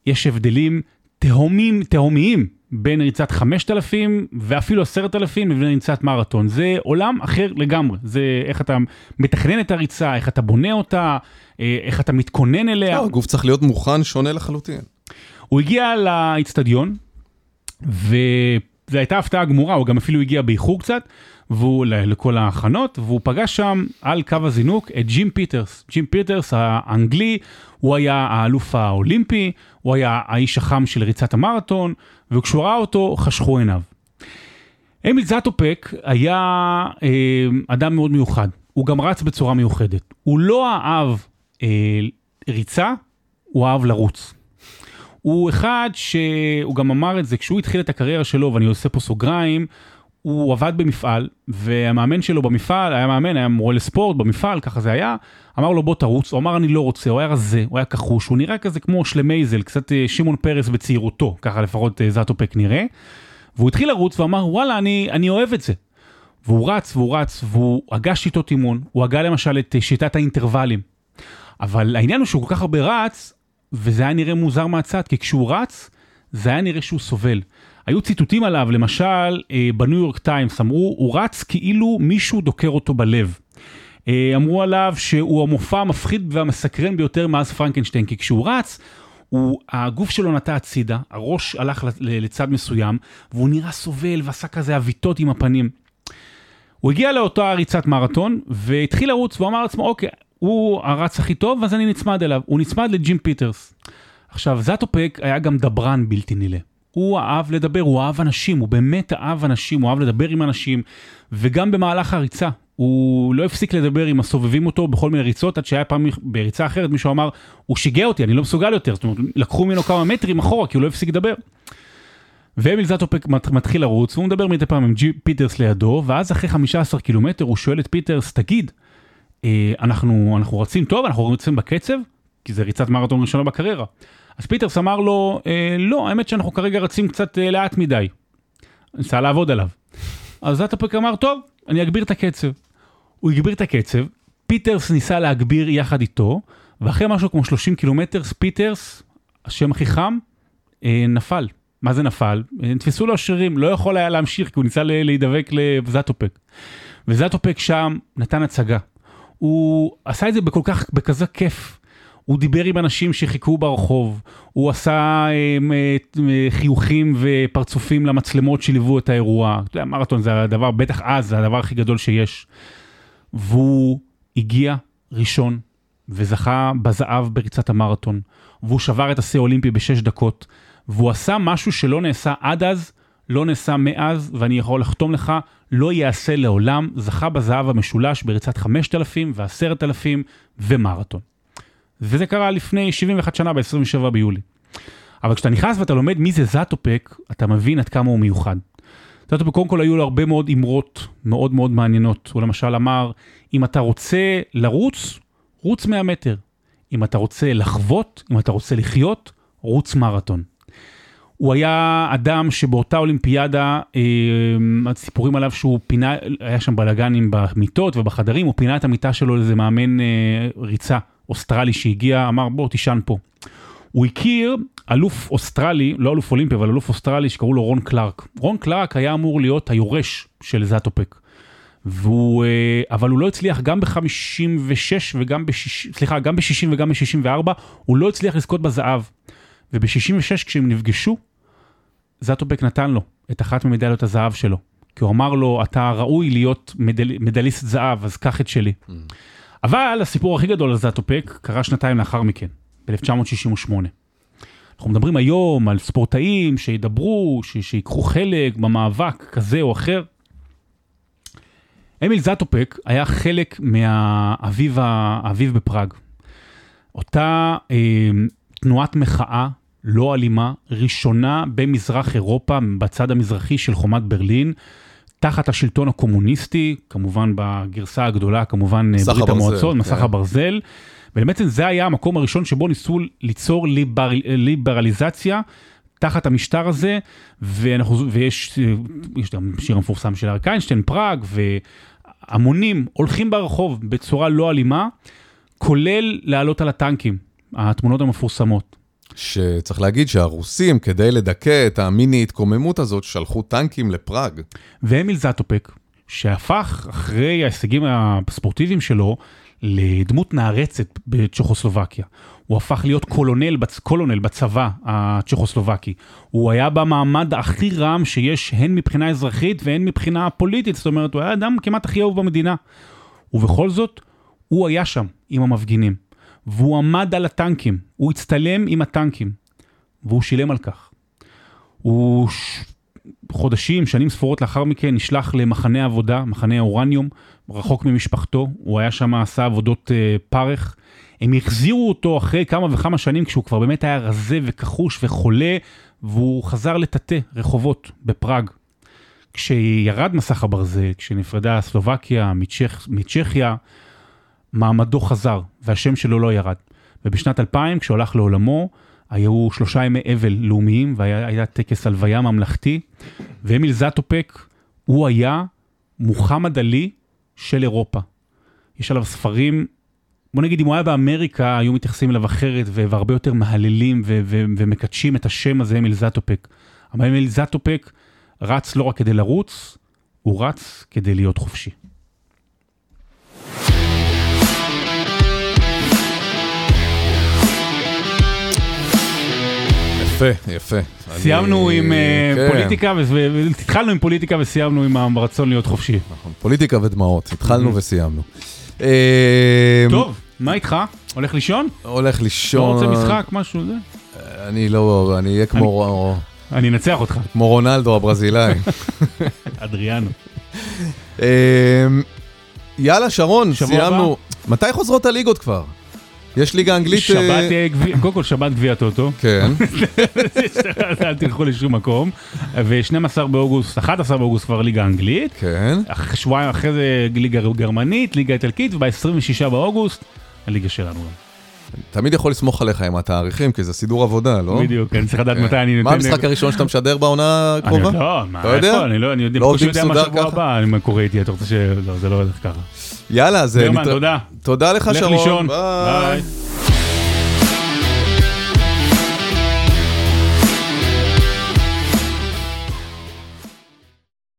יש הבדלים תהומים, תהומיים בין ריצת 5,000 ואפילו 10,000 לבין ריצת מרתון. זה עולם אחר לגמרי. זה איך אתה מתכנן את הריצה, איך אתה בונה אותה, אה, איך אתה מתכונן אליה. לא, הגוף צריך להיות מוכן, שונה לחלוטין. הוא הגיע לאיצטדיון, וזו הייתה הפתעה גמורה, הוא גם אפילו הגיע באיחור קצת, והוא לכל ההכנות, והוא פגש שם על קו הזינוק את ג'ים פיטרס. ג'ים פיטרס האנגלי, הוא היה האלוף האולימפי, הוא היה האיש החם של ריצת המרתון, וכשהוא ראה אותו חשכו עיניו. אמיל זטופק היה אה, אדם מאוד מיוחד, הוא גם רץ בצורה מיוחדת. הוא לא אהב אה, ריצה, הוא אהב לרוץ. הוא אחד שהוא גם אמר את זה, כשהוא התחיל את הקריירה שלו, ואני עושה פה סוגריים, הוא עבד במפעל, והמאמן שלו במפעל, היה מאמן, היה מורה לספורט במפעל, ככה זה היה, אמר לו בוא תרוץ, הוא אמר אני לא רוצה, הוא היה רזה, הוא היה כחוש, הוא נראה כזה כמו שלמייזל, קצת אה, שמעון פרס בצעירותו, ככה לפחות אה, זאטופק נראה. והוא התחיל לרוץ ואמר וואלה אני, אני אוהב את זה. והוא רץ והוא רץ והוא הגה שיטות אימון, הוא הגה למשל את אה, שיטת האינטרוולים. אבל העניין הוא שהוא כל כך הרבה רץ, וזה היה נראה מוזר מהצד, כי כשהוא רץ, זה היה נראה שהוא סובל. היו ציטוטים עליו, למשל, אה, בניו יורק טיימס, אמרו, הוא רץ כאילו מישהו דוקר אותו בלב. אה, אמרו עליו שהוא המופע המפחיד והמסקרן ביותר מאז פרנקנשטיין, כי כשהוא רץ, הוא, הגוף שלו נטע הצידה, הראש הלך לצד מסוים, והוא נראה סובל ועשה כזה עוויתות עם הפנים. הוא הגיע לאותה ריצת מרתון, והתחיל לרוץ, והוא אמר לעצמו, אוקיי, הוא הרץ הכי טוב, אז אני נצמד אליו. הוא נצמד לג'ים פיטרס. עכשיו, זאטופק היה גם דברן בלתי נלאה. הוא אהב לדבר, הוא אהב אנשים, הוא באמת אהב אנשים, הוא אהב לדבר עם אנשים, וגם במהלך הריצה, הוא לא הפסיק לדבר עם הסובבים אותו בכל מיני ריצות, עד שהיה פעם בריצה אחרת מישהו אמר, הוא שיגע אותי, אני לא מסוגל יותר, זאת אומרת, לקחו ממנו כמה מטרים אחורה, כי הוא לא הפסיק לדבר. ואמיל זאטופק מתחיל לרוץ, והוא מדבר מדי פעם עם ג'ים פיטרס לידו, ואז אחרי 15 קילומטר הוא שואל את פיטרס, תגיד, אה, אנחנו, אנחנו רצים טוב, אנחנו רצים בקצב, כי זה ריצת מרתון ראשונה בקריירה. אז פיטרס אמר לו, אה, לא, האמת שאנחנו כרגע רצים קצת אה, לאט מדי. ניסה לעבוד עליו. אז זאטופק אמר, טוב, אני אגביר את הקצב. הוא הגביר את הקצב, פיטרס ניסה להגביר יחד איתו, ואחרי משהו כמו 30 קילומטר, פיטרס, השם הכי חם, אה, נפל. מה זה נפל? נתפסו לו השרירים, לא יכול היה להמשיך כי הוא ניסה להידבק לזאטופק. וזאטופק שם נתן הצגה. הוא עשה את זה בכל כך, בכזה כיף. הוא דיבר עם אנשים שחיכו ברחוב, הוא עשה הם, אה, חיוכים ופרצופים למצלמות שליוו את האירוע. אתה יודע, מרתון זה הדבר, בטח אז זה הדבר הכי גדול שיש. והוא הגיע ראשון וזכה בזהב בריצת המרתון, והוא שבר את השיא האולימפי בשש דקות, והוא עשה משהו שלא נעשה עד אז, לא נעשה מאז, ואני יכול לחתום לך, לא ייעשה לעולם, זכה בזהב המשולש בריצת 5,000 ו-10,000 ומרתון. וזה קרה לפני 71 שנה, ב-27 ביולי. אבל כשאתה נכנס ואתה לומד מי זה זאטופק, אתה מבין עד כמה הוא מיוחד. זאטופק קודם כל היו לו הרבה מאוד אמרות מאוד מאוד מעניינות. הוא למשל אמר, אם אתה רוצה לרוץ, רוץ 100 מטר. אם אתה רוצה לחוות, אם אתה רוצה לחיות, רוץ מרתון. הוא היה אדם שבאותה אולימפיאדה, אה, הסיפורים עליו שהוא פינה, היה שם בלאגנים במיטות ובחדרים, הוא פינה את המיטה שלו לאיזה מאמן אה, ריצה אוסטרלי שהגיע, אמר בוא תישן פה. הוא הכיר אלוף אוסטרלי, לא אלוף אולימפי, אבל אלוף אוסטרלי שקראו לו רון קלארק. רון קלארק היה אמור להיות היורש של זאטופק. והוא, אה, אבל הוא לא הצליח גם ב-56 וגם ב-60, סליחה, גם ב-60 וגם ב-64, הוא לא הצליח לזכות בזהב. וב-66 כשהם נפגשו, זאטופק נתן לו את אחת ממדליות הזהב שלו. כי הוא אמר לו, אתה ראוי להיות מדל, מדליסט זהב, אז קח את שלי. Mm. אבל הסיפור הכי גדול על זאטופק קרה שנתיים לאחר מכן, ב-1968. אנחנו מדברים היום על ספורטאים שידברו, ש- שיקחו חלק במאבק כזה או אחר. אמיל זאטופק היה חלק מהאביב האביב בפראג. אותה אה, תנועת מחאה לא אלימה, ראשונה במזרח אירופה, בצד המזרחי של חומת ברלין, תחת השלטון הקומוניסטי, כמובן בגרסה הגדולה, כמובן ברית הברזל, המועצות, מסך כן. הברזל. ובעצם זה היה המקום הראשון שבו ניסו ליצור ליבר, ליברליזציה תחת המשטר הזה, ואנחנו, ויש יש גם שיר המפורסם של אריק איינשטיין, פראג, והמונים הולכים ברחוב בצורה לא אלימה, כולל לעלות על הטנקים, התמונות המפורסמות. שצריך להגיד שהרוסים, כדי לדכא את המיני התקוממות הזאת, שלחו טנקים לפראג. ואמיל זאטופק, שהפך אחרי ההישגים הספורטיביים שלו לדמות נערצת בצ'כוסלובקיה. הוא הפך להיות קולונל, קולונל בצבא הצ'כוסלובקי. הוא היה במעמד הכי רם שיש הן מבחינה אזרחית והן מבחינה פוליטית, זאת אומרת, הוא היה אדם כמעט הכי אהוב במדינה. ובכל זאת, הוא היה שם עם המפגינים. והוא עמד על הטנקים, הוא הצטלם עם הטנקים, והוא שילם על כך. הוא ש... חודשים, שנים ספורות לאחר מכן, נשלח למחנה עבודה, מחנה אורניום, רחוק ממשפחתו, הוא היה שם, עשה עבודות אה, פרך. הם החזירו אותו אחרי כמה וכמה שנים, כשהוא כבר באמת היה רזה וכחוש וחולה, והוא חזר לטאטא רחובות בפראג. כשירד מסך הברזל, כשנפרדה סלובקיה מצ'כ, מצ'כיה, מעמדו חזר, והשם שלו לא ירד. ובשנת 2000, כשהוא הלך לעולמו, היו שלושה ימי אבל לאומיים, והיה טקס הלוויה ממלכתי, ואמיל זטופק, הוא היה מוחמד עלי של אירופה. יש עליו ספרים, בוא נגיד, אם הוא היה באמריקה, היו מתייחסים אליו אחרת, והרבה יותר מהללים ומקדשים את השם הזה, אמיל זטופק. אבל אמיל זטופק רץ לא רק כדי לרוץ, הוא רץ כדי להיות חופשי. יפה, יפה. סיימנו עם אה, כן. פוליטיקה, התחלנו עם פוליטיקה וסיימנו עם הרצון להיות חופשי. נכון, פוליטיקה ודמעות, התחלנו וסיימנו. אה, טוב, מה איתך? הולך לישון? הולך לישון. לא רוצה משחק, משהו, זה? אני לא, אני אהיה כמו... אני אנצח אותך. כמו רונלדו הברזילאי. אדריאנו. אמ, יאללה, שרון, סיימנו. מתי חוזרות הליגות כבר? יש ליגה אנגלית... שבת, אה, קודם כל שבת גביע טוטו. כן. אל תלכו לשום מקום. ו-12 באוגוסט, 11 באוגוסט כבר ליגה אנגלית. כן. שבועיים אחרי זה ליגה גרמנית, ליגה איטלקית, וב-26 באוגוסט, הליגה שלנו. תמיד יכול לסמוך עליך עם התאריכים, כי זה סידור עבודה, לא? בדיוק, אני צריך לדעת מתי אני נותן... מה המשחק הראשון שאתה משדר בעונה הקרובה? לא, מה, איפה? אני לא, אני יודע, בקושי יודע מה שבוע הבא, מה קורה איתי, אתה רוצה ש... לא, זה לא הולך ככה. יאללה, זה... גרמן, תודה. תודה לך, שרון. ביי.